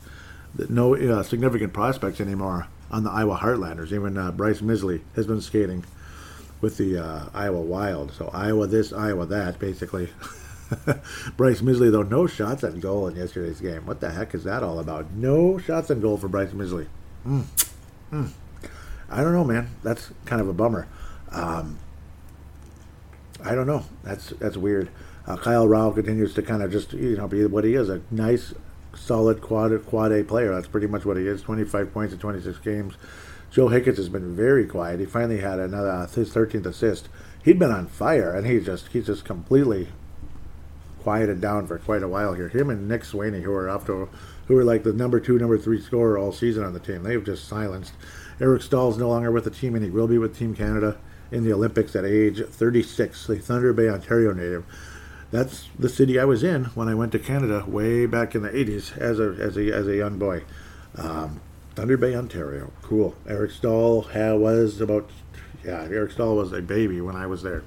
no uh, significant prospects anymore on the Iowa Heartlanders. Even uh, Bryce Misley has been skating with the uh, Iowa Wild. So Iowa this, Iowa that, basically. Bryce Misley, though, no shots on goal in yesterday's game. What the heck is that all about? No shots on goal for Bryce Misley. Mm. Mm. I don't know, man. That's kind of a bummer. Um, I don't know. That's that's weird. Uh, Kyle Rau continues to kind of just you know be what he is—a nice, solid quad quad A player. That's pretty much what he is. Twenty-five points in twenty-six games. Joe Hicketts has been very quiet. He finally had another uh, his 13th assist. He'd been on fire, and he's just he's just completely quieted down for quite a while here. Him and Nick Swaney, who are up to who are like the number two, number three scorer all season on the team, they've just silenced. Eric Staal's no longer with the team, and he will be with Team Canada in the Olympics at age 36. The Thunder Bay, Ontario native. That's the city I was in when I went to Canada way back in the 80s as a as a as a young boy. Um, Thunder Bay, Ontario. Cool. Eric Staal was about, yeah, Eric Staal was a baby when I was there.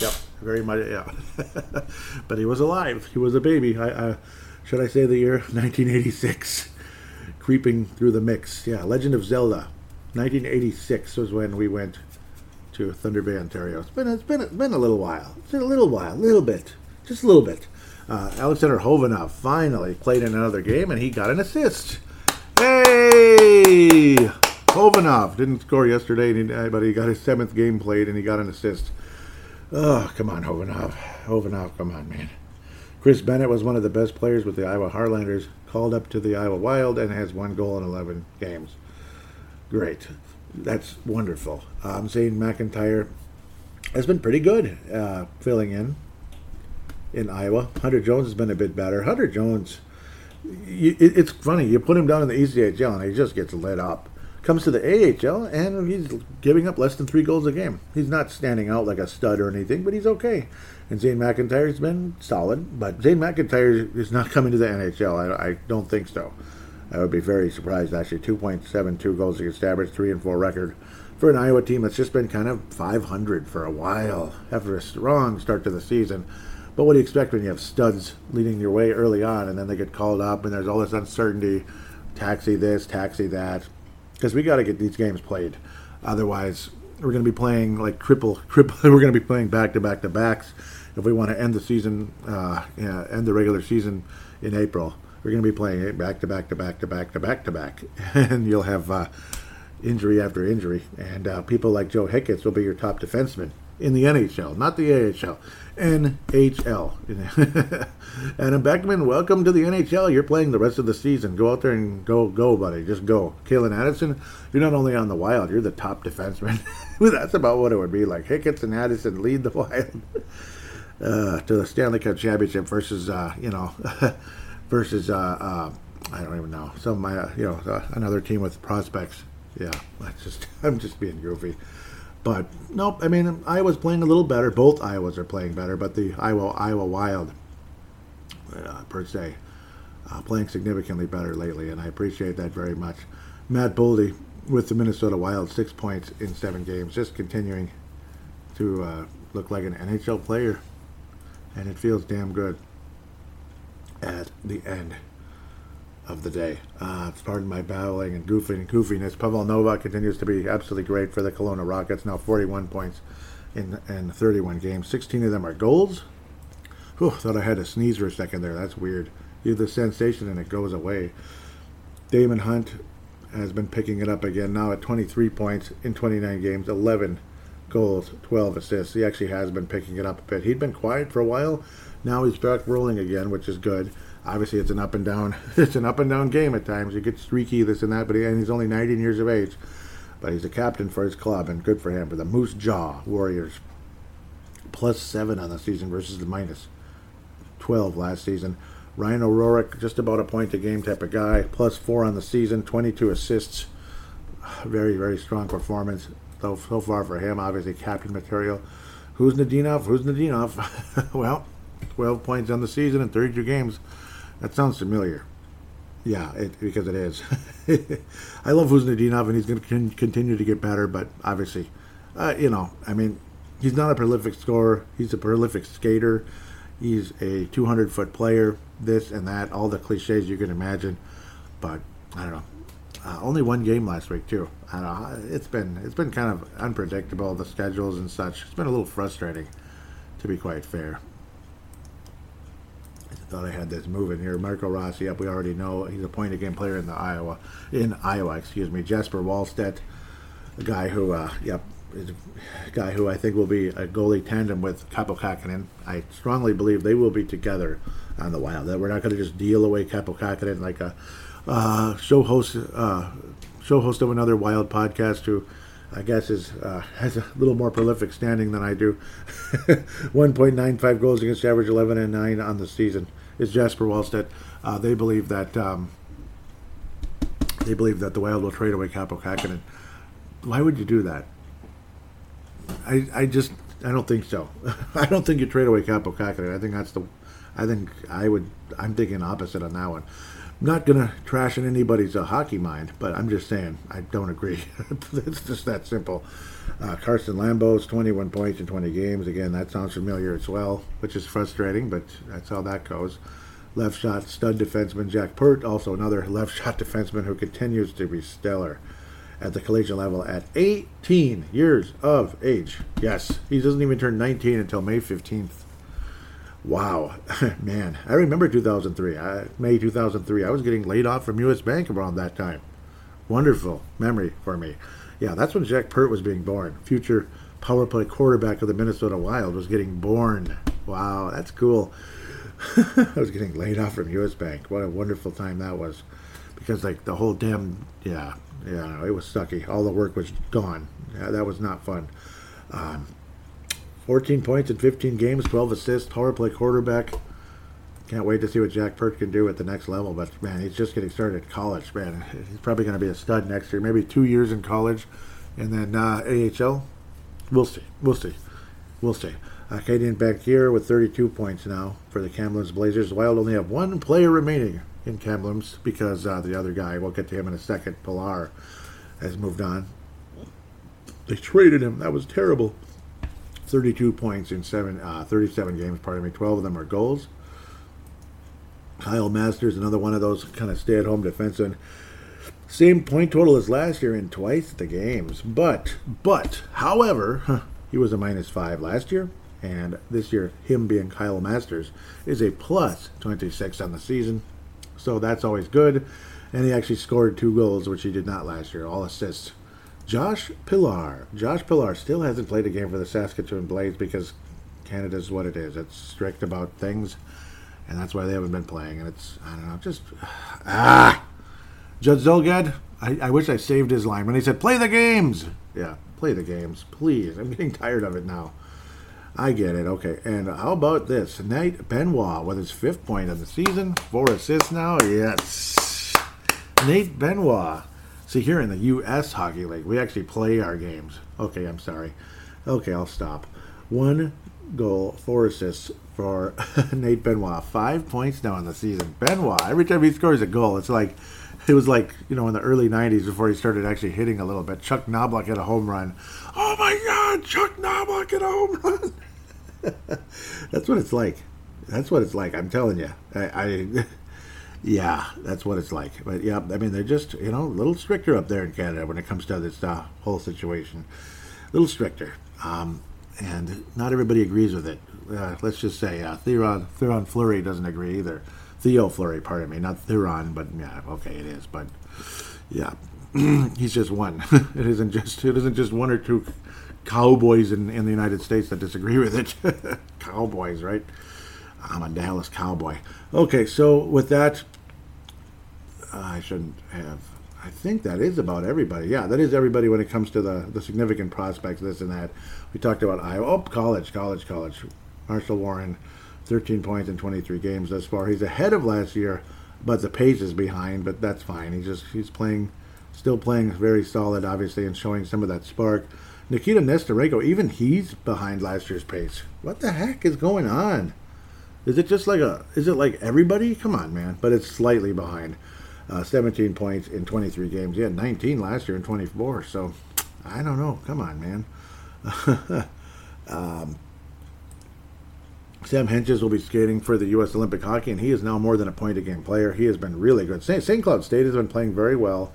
Yep, very much, yeah. but he was alive. He was a baby. I, I, should I say the year 1986? Creeping through the mix. Yeah, Legend of Zelda. 1986 was when we went to Thunder Bay, Ontario. It's been it's been it's been a little while. It's been a little while, a little bit, just a little bit. Uh, Alexander Khovanov finally played in another game, and he got an assist. Hey! Khovanov didn't score yesterday, but he got his seventh game played and he got an assist. Oh, come on, Khovanov. Khovanov, come on, man. Chris Bennett was one of the best players with the Iowa Heartlanders, called up to the Iowa Wild, and has one goal in 11 games. Great. That's wonderful. Um, Zane McIntyre has been pretty good uh, filling in in Iowa. Hunter Jones has been a bit better. Hunter Jones you, it, it's funny. You put him down in the ECHL and he just gets lit up. Comes to the AHL and he's giving up less than three goals a game. He's not standing out like a stud or anything, but he's okay. And Zane McIntyre's been solid, but Zane McIntyre is not coming to the NHL. I, I don't think so. I would be very surprised actually. 2.72 goals against average, three and four record for an Iowa team that's just been kind of 500 for a while after a strong start to the season. But what do you expect when you have studs leading your way early on, and then they get called up, and there's all this uncertainty, taxi this, taxi that, because we got to get these games played. Otherwise, we're going to be playing like triple, triple. We're going to be playing back to back to backs if we want to end the season, uh, end the regular season in April. We're going to be playing it back to back to back to back to back to back, and you'll have uh, injury after injury, and uh, people like Joe Hicketts will be your top defenseman in the NHL, not the AHL. NHL. Adam Beckman, welcome to the NHL. You're playing the rest of the season. Go out there and go, go, buddy. Just go. Calen Addison, you're not only on the Wild, you're the top defenseman. That's about what it would be like. Hicketts and Addison lead the Wild uh, to the Stanley Cup Championship versus, uh, you know, versus, uh, uh, I don't even know, some, uh, you know, uh, another team with prospects. Yeah, that's just, I'm just being goofy. But nope, I mean Iowa's playing a little better. Both Iowas are playing better, but the Iowa Iowa Wild, uh, per se, uh, playing significantly better lately, and I appreciate that very much. Matt Boldy with the Minnesota Wild, six points in seven games, just continuing to uh, look like an NHL player, and it feels damn good at the end of the day. Uh, pardon my babbling and goofing and goofiness. Pavel Novak continues to be absolutely great for the Kelowna Rockets. Now 41 points in, in 31 games. 16 of them are goals. Whew, thought I had to sneeze for a second there. That's weird. You have the sensation and it goes away. Daemon Hunt has been picking it up again now at 23 points in 29 games, 11 goals, 12 assists. He actually has been picking it up a bit. He'd been quiet for a while. Now he's back rolling again, which is good obviously it's an up and down it's an up and down game at times. You gets streaky, this and that, but he, and he's only 19 years of age. But he's a captain for his club, and good for him. For the Moose Jaw Warriors, plus seven on the season versus the minus 12 last season. Ryan O'Rourke, just about a point a game type of guy, plus four on the season, 22 assists. Very, very strong performance so, so far for him. Obviously, captain material. Khusnutdinov? Who's Nadinov? well, 12 points on the season in 32 games. That sounds familiar. Yeah, it, because it is. I love Khusnutdinov, and he's going to continue to get better. But obviously, uh, you know, I mean, he's not a prolific scorer. He's a prolific skater. He's a 200 foot player. This and that, all the cliches you can imagine. But I don't know. Uh, only one game last week too. I don't know. It's been it's been kind of unpredictable the schedules and such. It's been a little frustrating, to be quite fair thought I had this moving here. Marco Rossi, up we already know he's a point game player in the Iowa, in Iowa, excuse me. Jesper Wallstedt, a guy who, uh, yep, is a guy who I think will be a goalie tandem with Kaapo Kähkönen. I strongly believe they will be together on the Wild. That we're not going to just deal away Kaapo Kähkönen like a uh, show host, uh, show host of another Wild podcast who I guess is uh, has a little more prolific standing than I do. 1.95 goals against average, 11 and 9 on the season is Jesper Wallstedt. Uh, they believe that um, they believe that the Wild will trade away Kaapo Kähkönen. Why would you do that? I I just I don't think so. I don't think you trade away Kaapo Kähkönen. I think that's the I think I would I'm thinking opposite on that one. I'm not gonna trash in anybody's uh, hockey mind, but I'm just saying I don't agree. it's just that simple. Uh, Carson Lambos 21 points in 20 games. Again, that sounds familiar as well, which is frustrating, but that's how that goes. Left shot stud defenseman Jack Peart, also another left shot defenseman who continues to be stellar at the collegiate level at 18 years of age. Yes, he doesn't even turn 19 until May 15th. Wow, man, I remember 2003, I, May 2003. I was getting laid off from U.S. Bank around that time. Wonderful memory for me. Yeah, that's when Jack Peart was being born. Future power play quarterback of the Minnesota Wild was getting born. Wow, that's cool. I was getting laid off from U.S. Bank. What a wonderful time that was. Because like the whole damn yeah yeah it was sucky. All the work was gone. Yeah, that was not fun. Um, 14 points in 15 games, 12 assists, power play quarterback. Can't wait to see what Jack Peart can do at the next level. But man, he's just getting started at college. Man, he's probably going to be a stud next year. Maybe two years in college, and then uh, AHL. We'll see. We'll see. We'll see. Uh, Bankier with 32 points now for the Kamloops Blazers. Wild only have one player remaining in Kamloops because uh, the other guy, we'll get to him in a second, Pillar, has moved on. They traded him. That was terrible. 32 points in seven, uh, 37 games. Pardon me. 12 of them are goals. Kyle Masters, another one of those kind of stay-at-home defensemen. Same point total as last year in twice the games. But, but, however, he was a minus five last year, and this year, him being Kyle Masters, is a plus 26 on the season. So that's always good. And he actually scored two goals, which he did not last year, all assists. Josh Pillar. Josh Pillar still hasn't played a game for the Saskatoon Blades because Canada's what it is. It's strict about things, and that's why they haven't been playing. And it's, I don't know, just. Ah! Judd Zulgad, I, I wish I saved his line when he said, play the games. Yeah, play the games, please. I'm getting tired of it now. I get it. Okay. And how about this? Nate Benoit with his fifth point of the season. Four assists now. Yes. Nate Benoit. See, here in the U.S. Hockey League, we actually play our games. Okay, I'm sorry. Okay, I'll stop. One goal, four assists for Nate Benoit. Five points now in the season. Benoit, every time he scores a goal, it's like it was like you know in the early '90s before he started actually hitting a little bit. Chuck Knoblauch had a home run. Oh my God, Chuck Knoblauch hit a home run. that's what it's like. That's what it's like. I'm telling you. I, I yeah, that's what it's like. But yeah, I mean they're just you know a little stricter up there in Canada when it comes to this uh, whole situation. A little stricter. Um, and not everybody agrees with it. Uh, let's just say uh, Theron Theron Fleury doesn't agree either. Theo Fleury, pardon me, not Theron, but yeah, okay, it is, but yeah, he's just one. it isn't just it isn't just one or two cowboys in, in the United States that disagree with it. cowboys, right? I'm a Dallas cowboy. Okay, so with that, I shouldn't have. I think that is about everybody. Yeah, that is everybody when it comes to the, the significant prospects, this and that. We talked about Iowa. Oh, college, college, college. Marshall Warren 13 points in 23 games thus far. He's ahead of last year, but the pace is behind. But that's fine. He's just he's playing, still playing very solid, obviously, and showing some of that spark. Nikita Nesterenko, even he's behind last year's pace. What the heck is going on? Is it just like a? Is it like everybody? Come on, man! But it's slightly behind. Uh, 17 points in 23 games. He had 19 last year in 24. So I don't know. Come on, man. um, Sam Hentges will be skating for the U.S. Olympic Hockey, and he is now more than a point a game player. He has been really good. St. Cloud State has been playing very well.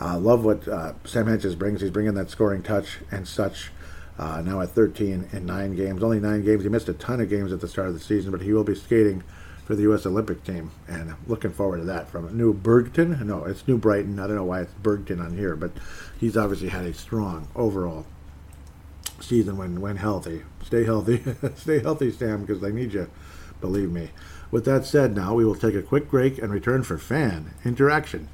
Uh, love what uh, Sam Hentges brings. He's bringing that scoring touch and such. Uh, now at 13 in nine games, only nine games. He missed a ton of games at the start of the season, but he will be skating for the U.S. Olympic team, and looking forward to that. From New Bergton, no, it's New Brighton. I don't know why it's Bergton on here, but he's obviously had a strong overall season when when healthy. Stay healthy, stay healthy, Sam, because they need you. Believe me. With that said, now we will take a quick break and return for fan interaction.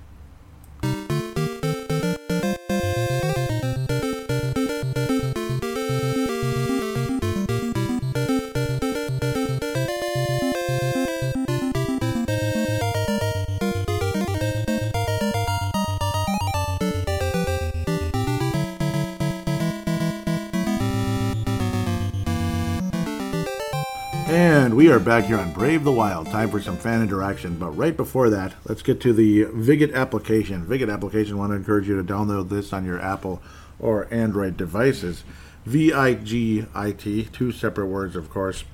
Back here on Brave the Wild. Time for some fan interaction. But right before that, let's get to the Vigit application. Vigit application, I want to encourage you to download this on your Apple or Android devices. V I G I T, two separate words, of course.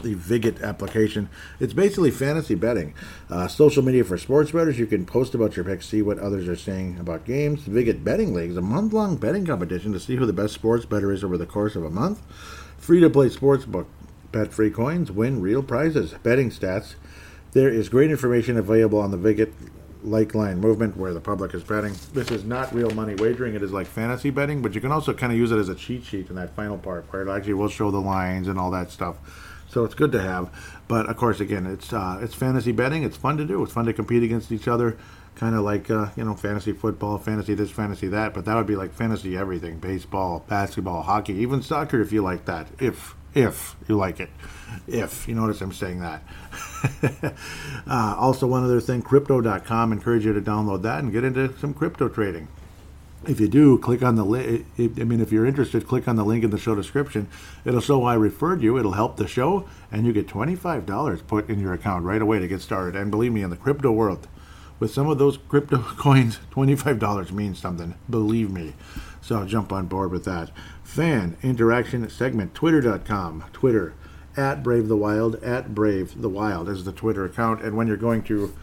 The Vigit application. It's basically fantasy betting. Uh, social media for sports bettors. You can post about your picks, see what others are saying about games. Vigit Betting League is a month long betting competition to see who the best sports better is over the course of a month. Free to play sports book Bet free coins, win real prizes. Betting stats. There is great information available on the Vigit like line movement where the public is betting. This is not real money wagering. It is like fantasy betting, but you can also kind of use it as a cheat sheet in that final part where it actually will show the lines and all that stuff. So it's good to have. But of course, again, it's uh, it's fantasy betting. It's fun to do. It's fun to compete against each other, kind of like uh, you know fantasy football, fantasy this, fantasy that. But that would be like fantasy everything: baseball, basketball, hockey, even soccer if you like that. If if you like it. If you notice, I'm saying that. uh, also, one other thing, crypto.com. Encourage you to download that and get into some crypto trading. If you do, click on the link. I mean, if you're interested, click on the link in the show description. It'll show I referred you. It'll help the show, and you get $25 put in your account right away to get started. And believe me, in the crypto world, with some of those crypto coins, $25 means something. Believe me. So jump on board with that. Fan interaction segment, twitter.com, Twitter, at Brave the Wild, at Brave the Wild is the Twitter account. And when you're going to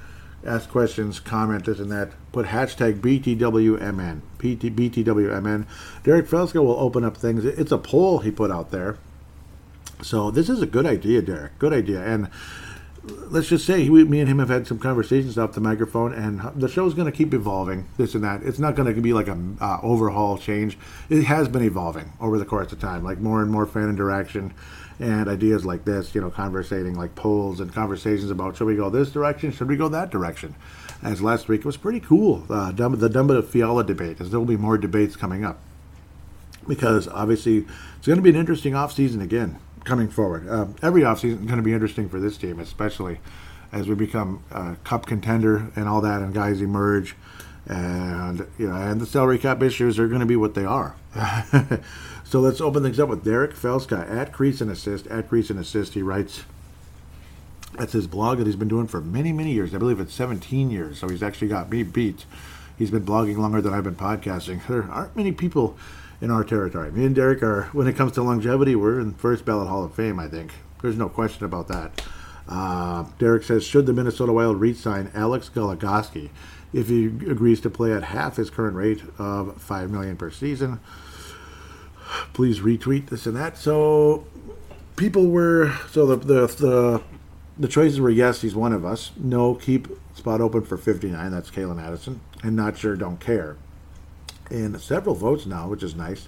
ask questions, comment this and that, put hashtag BTWMN, PT, BTWMN. Derek Felska will open up things. It's a poll he put out there. So this is a good idea, Derek. Good idea. And let's just say we, me and him have had some conversations off the microphone, and the show's going to keep evolving. This and that. It's not going to be like a uh, overhaul change. It has been evolving over the course of time, like more and more fan interaction and ideas like this. You know, conversating like polls and conversations about should we go this direction, should we go that direction. As last week it was pretty cool. Uh, the Dumba Fiala debate, as there will be more debates coming up, because obviously it's going to be an interesting off season again coming forward. Um, every offseason is going to be interesting for this team, especially as we become a cup contender and all that, and guys emerge, and you know, and the salary cap issues are going to be what they are. so let's open things up with Derek Felska at Crease and Assist. At Crease and Assist, he writes. That's his blog that he's been doing for many, many years. I believe it's 17 years. So he's actually got me beat. He's been blogging longer than I've been podcasting. There aren't many people in our territory. Me and Derek are, when it comes to longevity, we're in first ballot Hall of Fame, I think. There's no question about that. Uh, Derek says, should the Minnesota Wild re-sign Alex Goligoski if he agrees to play at half his current rate of five million per season? Please retweet this and that. So people were so the the the, the choices were yes, he's one of us. No, keep spot open for 59. That's Calen Addison, and not sure, don't care in several votes now, which is nice.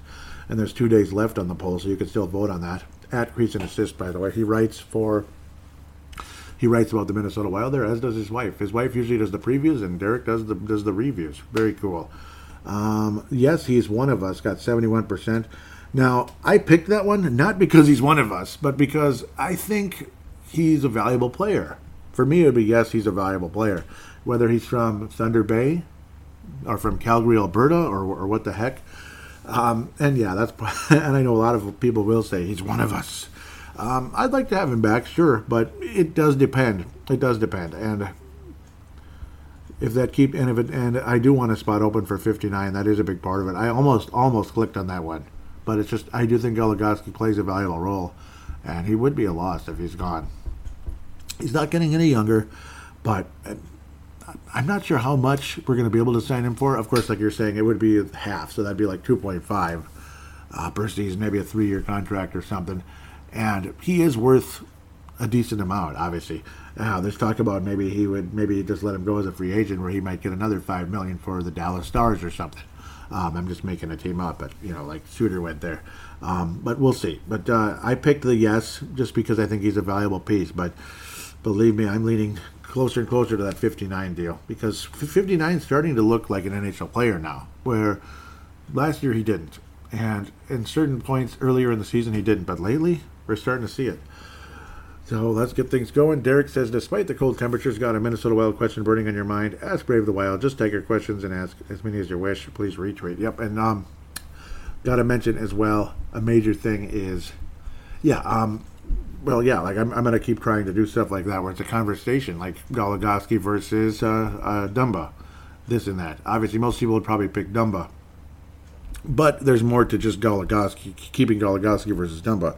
And there's two days left on the poll, so you can still vote on that. At Crease and Assist, by the way, he writes for. He writes about the Minnesota Wild there, as does his wife. His wife usually does the previews, and Derek does the does the reviews. Very cool. Um, yes, he's one of us. Got seventy one percent. Now I picked that one not because he's one of us, but because I think he's a valuable player. For me, it would be yes, he's a valuable player. Whether he's from Thunder Bay, are from Calgary, Alberta, or, or what the heck. Um, and yeah, that's and I know a lot of people will say he's one of us. Um, I'd like to have him back, sure, but it does depend. It does depend, and if that keep and if it and I do want a spot open for 59, that is a big part of it. I almost almost clicked on that one, but it's just I do think Goligoski plays a valuable role, and he would be a loss if he's gone. He's not getting any younger, but I'm not sure how much we're going to be able to sign him for. Of course, like you're saying, it would be half, so that'd be like 2.5 uh, per season, maybe a three-year contract or something. And he is worth a decent amount, obviously. Uh, there's talk about maybe he would maybe just let him go as a free agent, where he might get another five million for the Dallas Stars or something. Um, I'm just making a team up, but you know, like Suter went there. Um, but we'll see. But uh, I picked the yes just because I think he's a valuable piece. But believe me, I'm leaning closer and closer to that 59 deal because 59 is starting to look like an NHL player now, where last year he didn't. And in certain points earlier in the season he didn't, but lately we're starting to see it. So let's get things going. Derek says, despite the cold temperatures, got a Minnesota Wild question burning on your mind. Ask Brave the Wild. Just take your questions and ask as many as you wish. Please retweet. Yep, and um, got to mention as well a major thing is, yeah, um, well, yeah, like I'm, I'm going to keep trying to do stuff like that where it's a conversation, like Goligoski versus uh, uh, Dumba, this and that. Obviously, most people would probably pick Dumba, but there's more to just Goligoski, keeping Goligoski versus Dumba.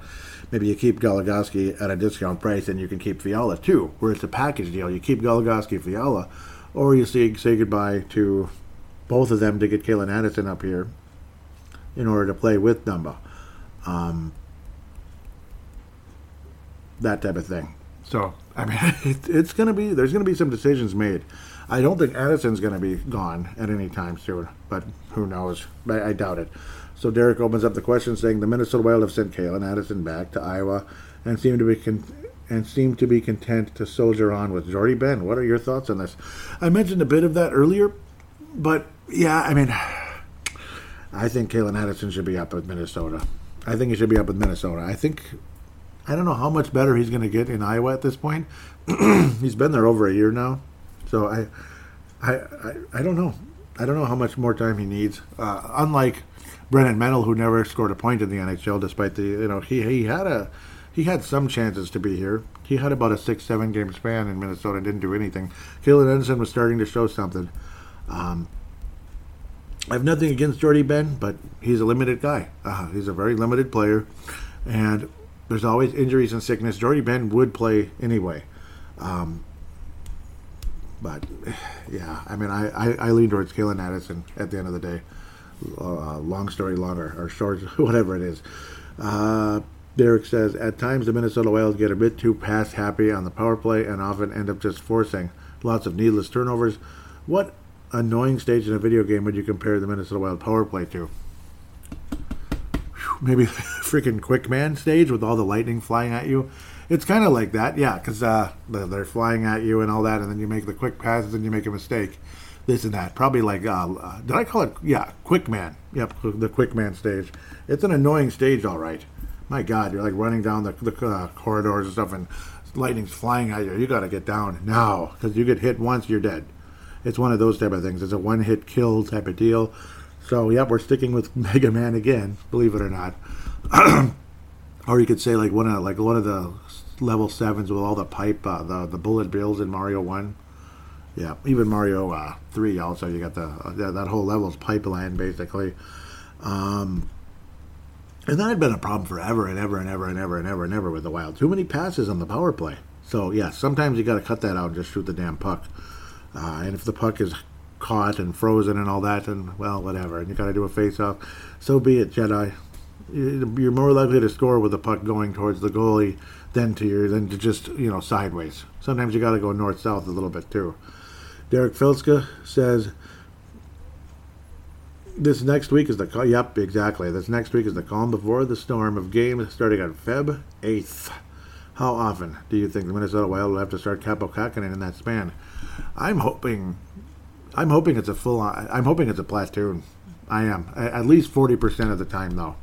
Maybe you keep Goligoski at a discount price and you can keep Fiala too, where it's a package deal. You keep Goligoski, Fiala, or you say, say goodbye to both of them to get Calen Addison up here in order to play with Dumba. Um, that type of thing. So I mean, it, it's going to be there's going to be some decisions made. I don't think Addison's going to be gone at any time soon, but who knows? I, I, doubt it. So Derek opens up the question saying the Minnesota Wild have sent Calen Addison back to Iowa and seem to be con- and seem to be content to soldier on with Jordie Benn. What are your thoughts on this? I mentioned a bit of that earlier, but yeah, I mean, I think Calen Addison should be up with Minnesota. I think he should be up with Minnesota. I think I don't know how much better he's going to get in Iowa at this point. he's been there over a year now, so I, I, I, I, don't know. I don't know how much more time he needs. Uh, unlike Brennan Menell, who never scored a point in the NHL, despite the you know he he had a he had some chances to be here. He had about a six, seven game span in Minnesota and didn't do anything. Calen Addison was starting to show something. Um, I have nothing against Jordie Benn, but he's a limited guy. Uh, he's a very limited player, and there's always injuries and sickness. Jordie Benn would play anyway. Um, but yeah, I mean, I, I, I lean towards Calen Addison at the end of the day. Uh, long story longer or short, whatever it is. Uh, Derek says at times the Minnesota Wild get a bit too pass happy on the power play and often end up just forcing lots of needless turnovers. What annoying stage in a video game would you compare the Minnesota Wild power play to? Maybe freaking quick man stage with all the lightning flying at you. It's kind of like that, yeah, because uh, they're flying at you and all that, and then you make the quick passes and you make a mistake. This and that. Probably like, uh, uh, did I call it? Yeah, quick man. Yep, the quick man stage. It's an annoying stage, all right. My God, you're like running down the, the uh, corridors and stuff, and lightning's flying at you. You got to get down now because you get hit once, you're dead. It's one of those type of things. It's a one hit kill type of deal. So, yep, we're sticking with Mega Man again, believe it or not. or you could say like one of like one of the level sevens with all the pipe, uh, the the bullet bills in Mario One. Yeah, even Mario uh, Three. Also, you got the uh, that whole level's pipeline basically. Um, and that had been a problem forever and ever and ever and ever and ever and ever with the Wild. Too many passes on the power play. So yeah, sometimes you got to cut that out and just shoot the damn puck. Uh, and if the puck is caught and frozen and all that, and well, whatever, and you got to do a face-off, so be it, Jedi. You're more likely to score with the puck going towards the goalie than to your than to just you know sideways. Sometimes you got to go north-south a little bit too. Derek Felska says this next week is the yep exactly. This next week is the calm before the storm of games starting on Feb eighth. How often do you think the Minnesota Wild will have to start Kaapo Kähkönen in that span? I'm hoping, I'm hoping it's a full on. I'm hoping it's a platoon. I am at least forty percent of the time though.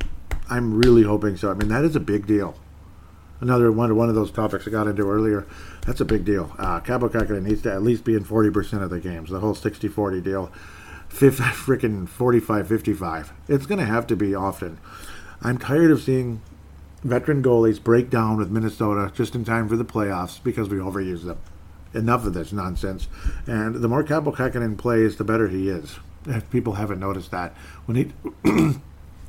I'm really hoping so. I mean that is a big deal. Another one one of those topics I got into earlier. That's a big deal. Uh, Kähkönen needs to at least be in forty percent of the games. The whole 60-40 deal freaking 45 55. It's going to have to be often. I'm tired of seeing veteran goalies break down with Minnesota just in time for the playoffs because we overuse them. Enough of this nonsense. And the more Kaapo Kähkönen plays, the better he is. If people haven't noticed that. When he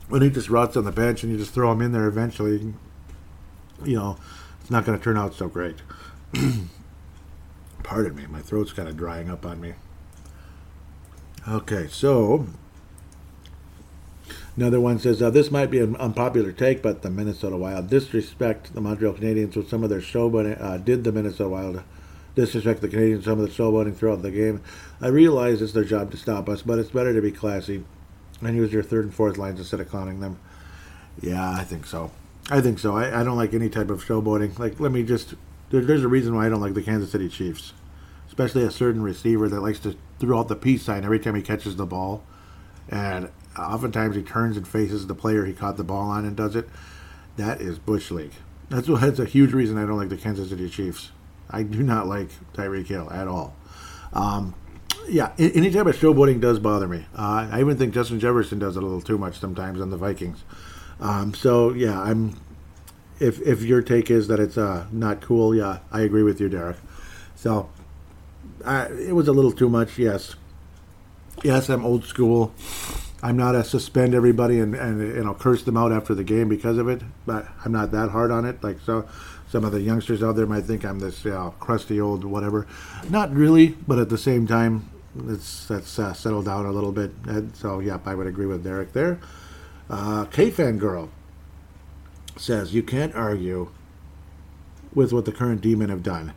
when he just rots on the bench and you just throw him in there eventually, you know, it's not going to turn out so great. Pardon me, my throat's kind of drying up on me. Okay, so another one says uh, this might be an unpopular take, but the Minnesota Wild disrespect the Montreal Canadiens with some of their showboating. Uh, did the Minnesota Wild disrespect the Canadiens some of the showboating throughout the game? I realize it's their job to stop us, but it's better to be classy and use your third and fourth lines instead of clowning them. Yeah, I think so. I think so. I, I don't like any type of showboating. Like, let me just. There, there's a reason why I don't like the Kansas City Chiefs especially a certain receiver that likes to throw out the peace sign every time he catches the ball. And oftentimes he turns and faces the player he caught the ball on and does it. That is Bush League. That's, that's a huge reason I don't like the Kansas City Chiefs. I do not like Tyreek Hill at all. Um, yeah, any type of showboating does bother me. Uh, I even think Justin Jefferson does it a little too much sometimes on the Vikings. Um, so yeah, I'm. If if your take is that it's uh, not cool, yeah, I agree with you, Derek. So I, it was a little too much. Yes, yes, I'm old school. I'm not a suspend everybody and, and you know curse them out after the game because of it, but I'm not that hard on it. Like so, some of the youngsters out there might think I'm this crusty old whatever. Not really, but at the same time, it's that's uh, settled down a little bit. And so, yep, I would agree with Derek there. Uh, K-Fan Girl says you can't argue with what the current demon have done.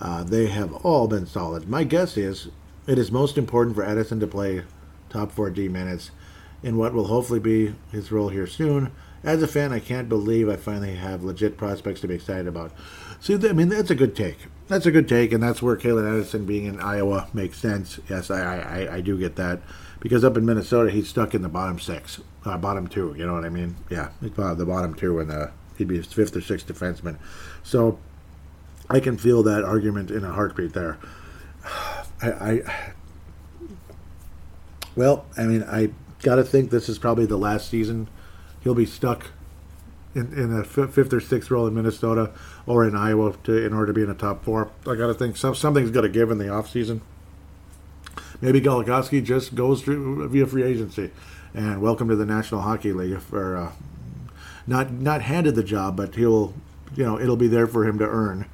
Uh, they have all been solid. My guess is it is most important for Addison to play top 4D minutes in what will hopefully be his role here soon. As a fan, I can't believe I finally have legit prospects to be excited about. See, I mean, that's a good take. That's a good take, and that's where Calen Addison being in Iowa makes sense. Yes, I, I, I do get that. Because up in Minnesota, he's stuck in the bottom six, uh, bottom two, you know what I mean? Yeah, the bottom two, and uh, he'd be his fifth or sixth defenseman. So I can feel that argument in a heartbeat there. I, I well, I mean, I got to think this is probably the last season he'll be stuck in, in a fifth or sixth role in Minnesota or in Iowa to, in order to be in the top four. I got to think some, something's got to give in the offseason. Maybe Goligoski just goes through via free agency. And welcome to the National Hockey League for uh, not not handed the job, but he'll you know it'll be there for him to earn,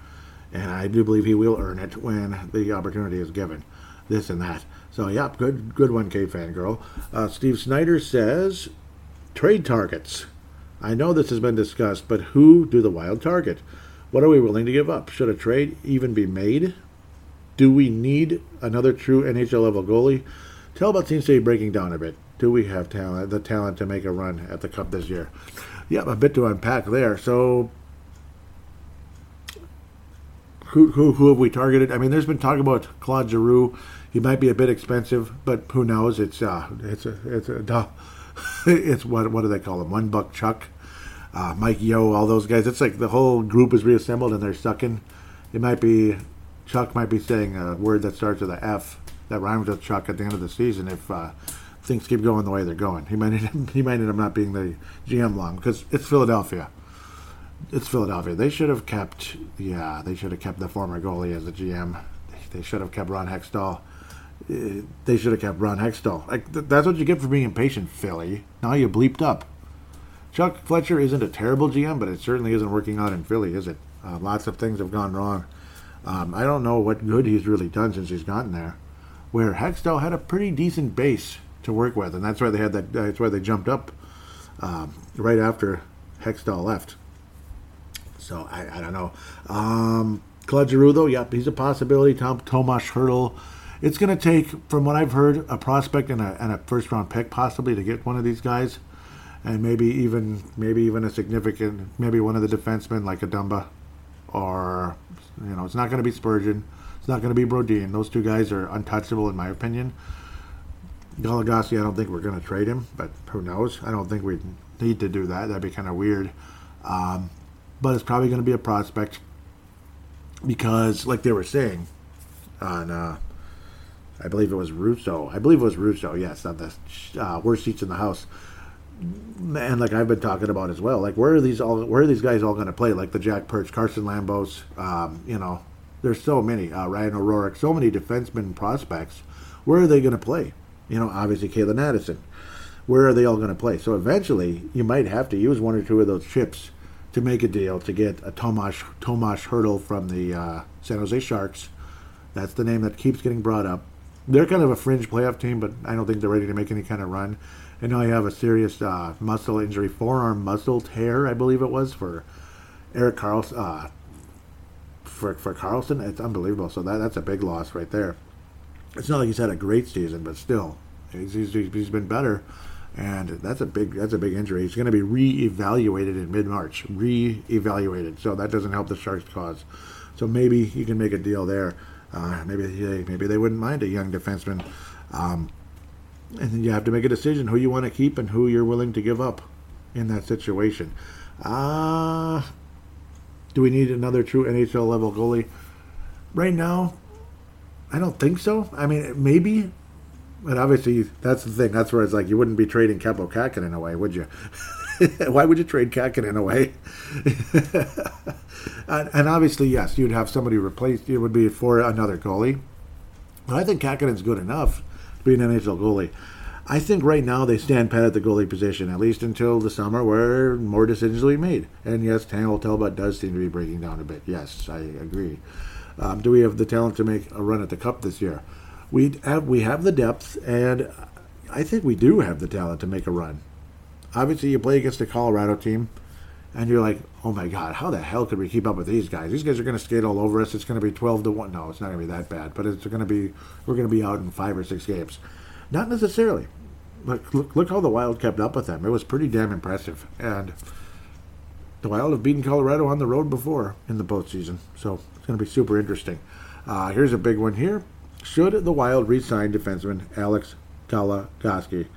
and I do believe he will earn it when the opportunity is given. This and that. So yeah, good good one, K fan girl. Uh, Steve Snyder says trade targets. I know this has been discussed, but who do the Wild target? What are we willing to give up? Should a trade even be made? Do we need another true NHL level goalie? Talbot seems to be breaking down a bit. Do we have talent, the talent to make a run at the Cup this year? Yeah, a bit to unpack there. So, who, who, who have we targeted? I mean, there's been talk about Claude Giroux. He might be a bit expensive, but who knows? It's uh, it's a it's a it's what what do they call him? One buck Chuck uh, Mike Yeo, all those guys. It's like the whole group is reassembled and they're sucking. It might be Chuck might be saying a word that starts with a F that rhymes with Chuck at the end of the season if uh, things keep going the way they're going. He might end, he might end up not being the GM long because it's Philadelphia. It's Philadelphia. They should have kept yeah they should have kept the former goalie as the GM. They should have kept Ron Hextall. Uh, they should have kept Ron Hextall. Like th- that's what you get for being impatient, Philly. Now you bleeped up. Chuck Fletcher isn't a terrible GM, but it certainly isn't working out in Philly, is it? Uh, lots of things have gone wrong. Um, I don't know what good he's really done since he's gotten there. Where Hextall had a pretty decent base to work with, and that's why they had that. That's why they jumped up um, right after Hextall left. So I, I don't know. Um, Claude Giroux, though, yep, he's a possibility. Tom Tomas Hertl. It's going to take, from what I've heard, a prospect and a, and a first round pick possibly to get one of these guys and maybe even maybe even a significant maybe one of the defensemen like a Dumba, or you know it's not going to be Spurgeon, it's not going to be Brodin. Those two guys are untouchable in my opinion. Goligoski, I don't think we're going to trade him, but who knows? I don't think we need to do that. That'd be kind of weird. Um, but it's probably going to be a prospect because, like they were saying on, uh, I believe it was Russo. I believe it was Russo. Yes, on the uh, worst seats in the house and like I've been talking about as well, like where are these all where are these guys all going to play? Like the Jack Peart, Carson Lambos, um, you know, there's so many uh, Ryan O'Rourke, so many defensemen prospects. Where are they going to play? You know, obviously Calen Addison. Where are they all going to play? So eventually, you might have to use one or two of those chips to make a deal to get a Tomas Tomas Hertl from the uh, San Jose Sharks. That's the name that keeps getting brought up. They're kind of a fringe playoff team, but I don't think they're ready to make any kind of run. And now you have a serious uh, muscle injury, forearm muscle tear, I believe it was for Erik Karlsson. Uh, for for Karlsson, it's unbelievable. So that that's a big loss right there. It's not like he's had a great season, but still, he's he's, he's been better, and that's a big that's a big injury. He's going to be re-evaluated in mid March, re-evaluated. So that doesn't help the Sharks' cause. So maybe you can make a deal there. Uh, maybe they, maybe they wouldn't mind a young defenseman. Um, and then you have to make a decision who you want to keep and who you're willing to give up in that situation. Uh, do we need another true NHL level goalie? Right now, I don't think so. I mean, maybe, but obviously that's the thing. That's where it's like you wouldn't be trading Kaapo Kähkönen away, would you? Why would you trade Kähkönen away? and, obviously, yes, you'd have somebody replaced. It would be for another goalie. But I think Kähkönen's good enough being an NHL goalie. I think right now they stand pat at the goalie position, at least until the summer where more decisions will be made. And yes, Daniel Talbot does seem to be breaking down a bit. Yes, I agree. Um, do we have the talent to make a run at the Cup this year? We have we have the depth, and I think we do have the talent to make a run. Obviously, you play against a Colorado team, and you're like, oh my God, how the hell could we keep up with these guys? These guys are going to skate all over us. It's going to be 12 to 1. No, it's not going to be that bad, but it's going to be, we're going to be out in five or six games. Not necessarily. Look, look, look how the Wild kept up with them. It was pretty damn impressive. And the Wild have beaten Colorado on the road before in the postseason, so it's going to be super interesting. Uh, here's a big one here. Should the Wild re-sign defenseman Alex Goligoski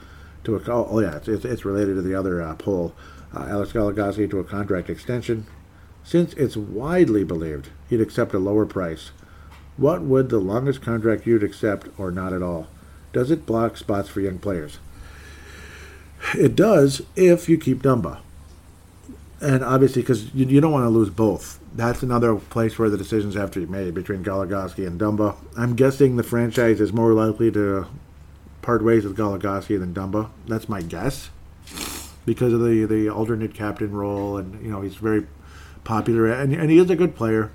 to a? Oh, yeah, it's, it's, it's related to the other uh, poll uh, Alex Goligoski to a contract extension, since it's widely believed he'd accept a lower price. What would the longest contract you'd accept or not at all? Does it block spots for young players? It does if you keep Dumba. and obviously because you, you don't want to lose both. That's another place where the decisions have to be made between Goligoski and Dumba. I'm guessing the franchise is more likely to part ways with Goligoski than Dumba. That's my guess because of the the alternate captain role, and you know he's very popular and, and he is a good player.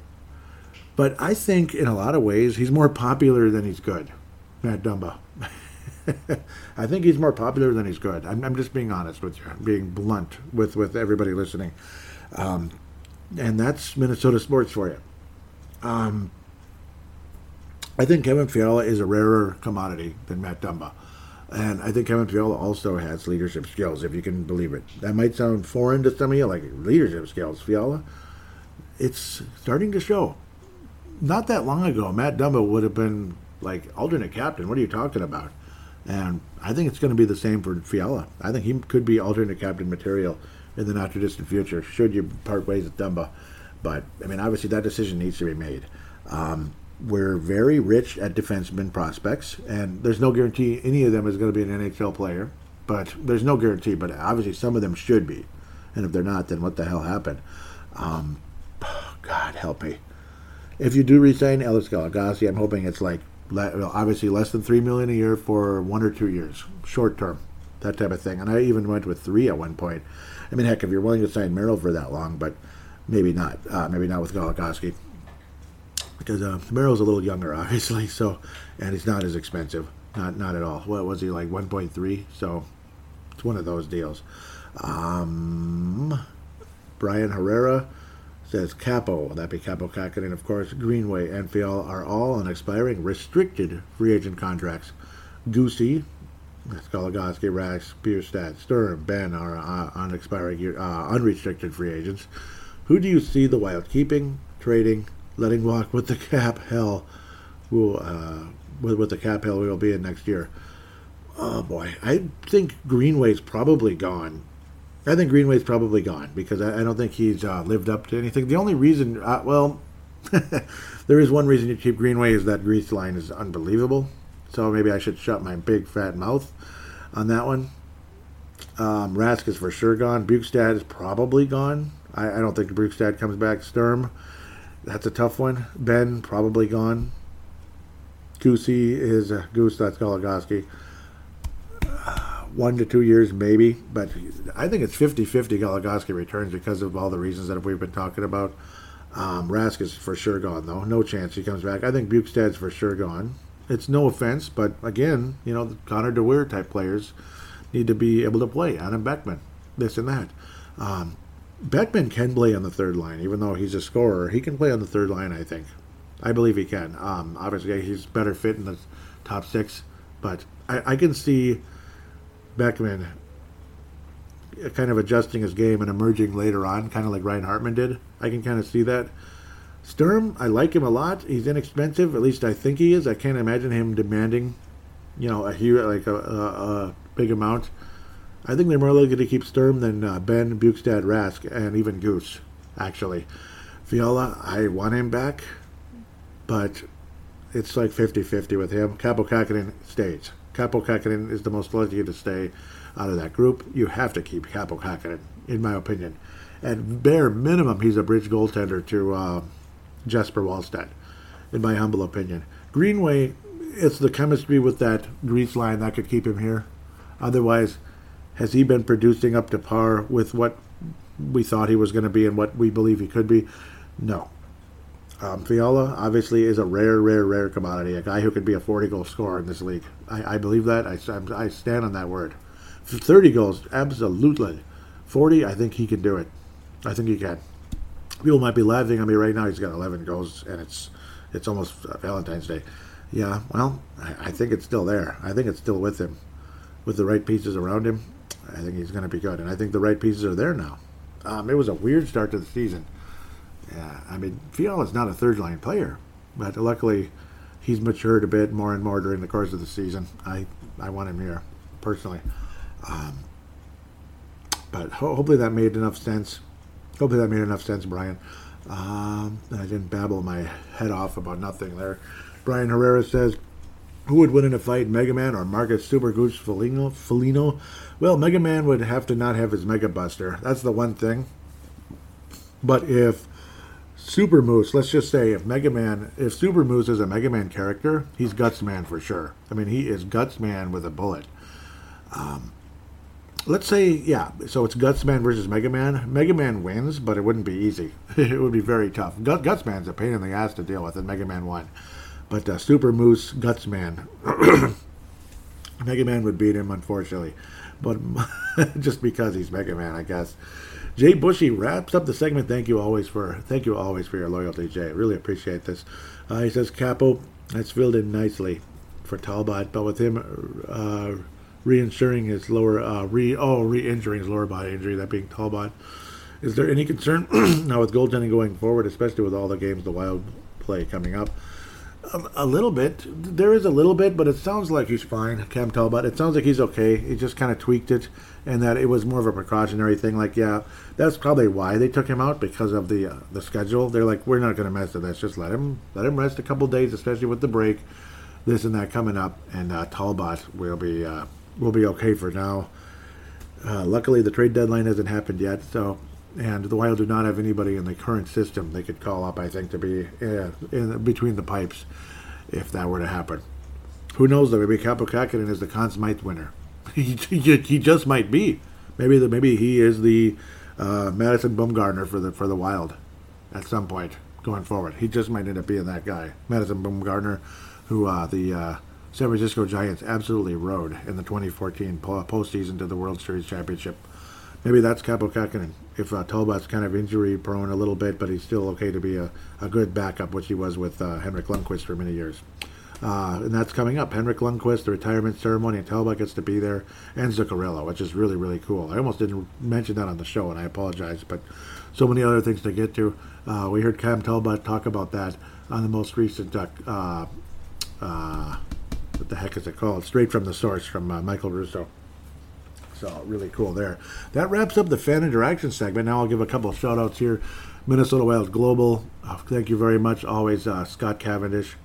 But I think in a lot of ways he's more popular than he's good, Matt Dumba. I think he's more popular than he's good. I'm, I'm, just being honest with you, I'm being blunt with, with everybody listening. Um, and that's Minnesota sports for you. Um, I think Kevin Fiala is a rarer commodity than Matt Dumba. And I think Kevin Fiala also has leadership skills, if you can believe it. That might sound foreign to some of you, like leadership skills, Fiala. It's starting to show. Not that long ago, Matt Dumba would have been like alternate captain. What are you talking about? And I think it's going to be the same for Fiala. I think he could be alternate captain material in the not too distant future, should you part ways with Dumba. But, I mean, obviously that decision needs to be made. Um, we're very rich at defenseman prospects, and there's no guarantee any of them is going to be an NHL player. But there's no guarantee, but obviously some of them should be. And if they're not, then what the hell happened? Um, God help me. If you do resign Alex Goligoski, I'm hoping it's like obviously less than three million a year for one or two years, short term, that type of thing. And I even went with three at one point. I mean, heck, if you're willing to sign Merrill for that long, but maybe not. Uh, maybe not with Goligoski because uh, Merrill's a little younger, obviously. So, and it's not as expensive, not not at all. What was he like, 1.3? So, it's one of those deals. Um, Brian Herrera says Capo, that be Kaapo Kähkönen, of course, Greenway and Fial are all on expiring restricted free agent contracts. Goosey, that's Goligoski, Rask, Bjugstad, Sturm, Benn are uh, on expiring uh, unrestricted free agents. Who do you see the Wild keeping, trading, letting walk with the cap hell will uh, with, with the cap hell we will be in next year? Oh boy, I think Greenway's probably gone. I think Greenway's probably gone because I, I don't think he's uh, lived up to anything. The only reason, uh, well, there is one reason you keep Greenway is that grease line is unbelievable. So maybe I should shut my big fat mouth on that one. Um, Rask is for sure gone. Bjugstad is probably gone. I, I don't think Bjugstad comes back. Sturm, that's a tough one. Benn probably gone. Goosey is uh, Goose. That's Goligoski one to two years, maybe. But I think it's 50 50 Goligoski returns because of all the reasons that we've been talking about. Um, Rask is for sure gone, though. No chance he comes back. I think Bjugstad's for sure gone. It's no offense, but again, you know, the Connor Dewar type players need to be able to play. Adam Beckman, this and that. Um, Beckman can play on the third line, even though he's a scorer. He can play on the third line, I think. I believe he can. Um, obviously, he's better fit in the top six, but I, I can see Beckman kind of adjusting his game and emerging later on, kind of like Ryan Hartman did. I can kind of see that. Sturm, I like him a lot. He's inexpensive, at least I think he is. I can't imagine him demanding, you know, a huge, like a, a, a big amount. I think they're more likely to keep Sturm than uh, Benn, Bjugstad, Rask, and even Goose, actually. Fiala, I want him back, but it's like 50 50 with him. Kaapo Kähkönen stays. Kaapo Kähkönen is the most likely to stay out of that group. You have to keep Kaapo Kähkönen, in my opinion. At bare minimum, he's a bridge goaltender to uh, Jesper Wallstedt, in my humble opinion. Greenway, it's the chemistry with that grease line that could keep him here. Otherwise, has he been producing up to par with what we thought he was going to be and what we believe he could be? No. Um, Fiala obviously is a rare, rare, rare commodity. A guy who could be a 40 goal scorer in this league. I, I believe that. I, I stand on that word. 30 goals, absolutely. 40, I think he can do it. I think he can. People might be laughing at me right now. He's got 11 goals, and it's it's almost Valentine's Day. Yeah, well, I, I think it's still there. I think it's still with him. With the right pieces around him, I think he's going to be good. And I think the right pieces are there now. Um, it was a weird start to the season. Yeah, I mean, Fiala is not a third line player, but luckily he's matured a bit more and more during the course of the season. I, I want him here personally. Um, but ho- hopefully that made enough sense. Hopefully that made enough sense, Brian. Um, I didn't babble my head off about nothing there. Brian Herrera says, who would win in a fight, Mega Man or Marcus Super Goose Foligno? Foligno? Well, Mega Man would have to not have his Mega Buster. That's the one thing. But if Super Moose, let's just say if Mega Man, if Super Moose is a Mega Man character, he's Guts Man for sure. I mean, he is Guts Man with a bullet. Um, let's say, yeah, so it's Guts Man versus Mega Man. Mega Man wins, but it wouldn't be easy. it would be very tough. Gut, Guts Man's a pain in the ass to deal with, and Mega Man won. But uh, Super Moose, Guts Man, Mega Man would beat him, unfortunately. But just because he's Mega Man, I guess. Jay Bushy wraps up the segment. Thank you always for thank you always for your loyalty, Jay. Really appreciate this. Uh, he says Capo, that's filled in nicely for Talbot, but with him uh, reinsuring his lower uh, re oh re-injuring his lower body injury, that being Talbot. Is there any concern now with goaltending going forward, especially with all the games the Wild play coming up? A little bit. There is a little bit, but it sounds like he's fine, Cam Talbot. It sounds like he's okay. He just kind of tweaked it, and that it was more of a precautionary thing. Like, yeah, that's probably why they took him out because of the uh, the schedule. They're like, we're not going to mess with this. Just let him let him rest a couple days, especially with the break, this and that coming up. And uh, Talbot will be uh, will be okay for now. Uh, luckily, the trade deadline hasn't happened yet, so and the Wild do not have anybody in the current system they could call up. I think to be uh, in between the pipes if that were to happen. Who knows though? Maybe Kähkönen is the Conn Smythe winner. he, he just might be. Maybe the maybe he is the uh, Madison Bumgarner for the for the Wild at some point going forward. He just might end up being that guy, Madison Bumgarner, who uh, the uh, San Francisco Giants absolutely rode in the 2014 postseason to the World Series championship maybe that's Kaapo Kähkönen. If uh, Talbot's kind of injury prone a little bit, but he's still okay to be a, a good backup, which he was with uh, Henrik Lundqvist for many years. Uh, and that's coming up. Henrik Lundqvist, the retirement ceremony, and Talbot gets to be there, and Zuccarello, which is really, really cool. I almost didn't mention that on the show, and I apologize, but so many other things to get to. Uh, we heard Cam Talbot talk about that on the most recent, uh, uh, what the heck is it called? Straight from the source from Michael Russo. So really cool there. That wraps up the fan interaction segment. Now I'll give a couple of shout outs here. Minnesota Wild Global, uh, thank you very much. Always uh, Scott Cavendish,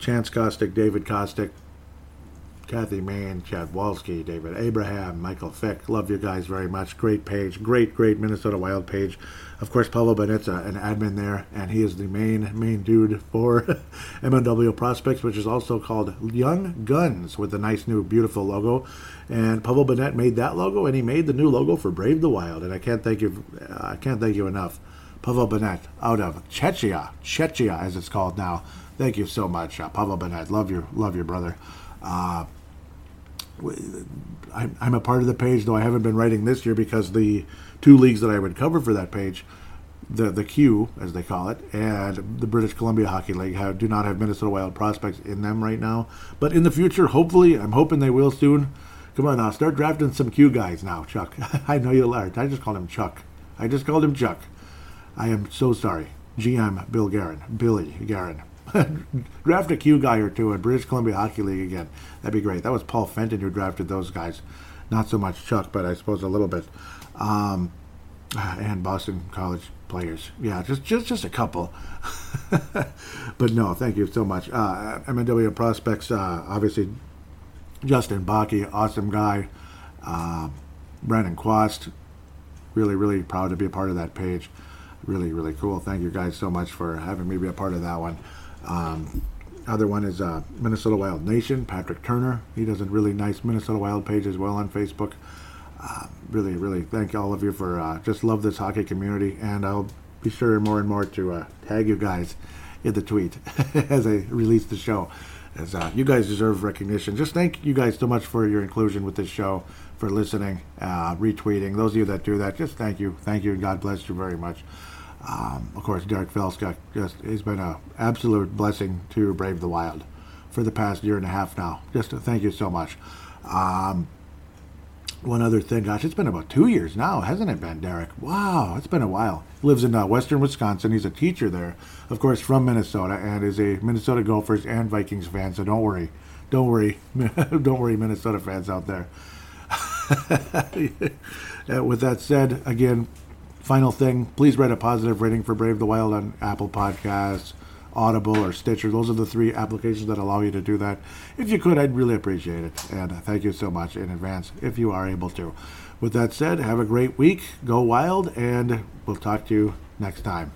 Chance Kostick, David Kostick, Kathy Main, Chad Walski, David Abraham, Michael Fick. Love you guys very much. Great page. Great, great Minnesota Wild page. Of course, Pavel Bennett's an admin there, and he is the main main dude for MNW Prospects, which is also called Young Guns, with a nice new beautiful logo. And Pavel Bennett made that logo, and he made the new logo for Brave the Wild. And I can't thank you, uh, I can't thank you enough, Pavel Bennett, out of Czechia, Czechia as it's called now. Thank you so much, uh, Pavel Bennett. Love your, love your brother. Uh, I'm a part of the page, though I haven't been writing this year because the two leagues that I would cover for that page, the the Q as they call it, and the British Columbia Hockey League have, do not have Minnesota Wild prospects in them right now. But in the future, hopefully, I'm hoping they will soon. Come on now, start drafting some Q guys now, Chuck. I know you learned. I just called him Chuck. I just called him Chuck. I am so sorry. GM Bill Guerin, Billy Guerin. Draft a Q guy or two in British Columbia Hockey League again. That'd be great. That was Paul Fenton who drafted those guys. Not so much Chuck, but I suppose a little bit. Um, and Boston College players. Yeah, just just just a couple. but no, thank you so much. Uh, MNW prospects, uh, obviously, Justin Bakke, awesome guy. Uh, Brandon Quast, really really proud to be a part of that page. Really really cool. Thank you guys so much for having me be a part of that one. Um, other one is uh, Minnesota Wild Nation. Patrick Turner. He does a really nice Minnesota Wild page as well on Facebook. Really, really thank all of you for uh, just love this hockey community, and I'll be sure more and more to uh, tag you guys in the tweet as I release the show. As uh, you guys deserve recognition. Just thank you guys so much for your inclusion with this show, for listening, uh, retweeting. Those of you that do that, just thank you, thank you, and God bless you very much. Um, of course, Derek Felska just he's been an absolute blessing to Brave the Wild for the past year and a half now. Just thank you so much. Um, one other thing, gosh, it's been about two years now, hasn't it been, Derek? Wow, it's been a while. He lives in uh, western Wisconsin. He's a teacher there, of course, from Minnesota, and is a Minnesota Gophers and Vikings fan. So don't worry, don't worry, don't worry, Minnesota fans out there. With that said, again, Final thing, please write a positive rating for Brave the Wild on Apple Podcasts, Audible or Stitcher. Those are the three applications that allow you to do that. If you could, I'd really appreciate it. And thank you so much in advance if you are able to. With that said, have a great week. Go wild, and we'll talk to you next time.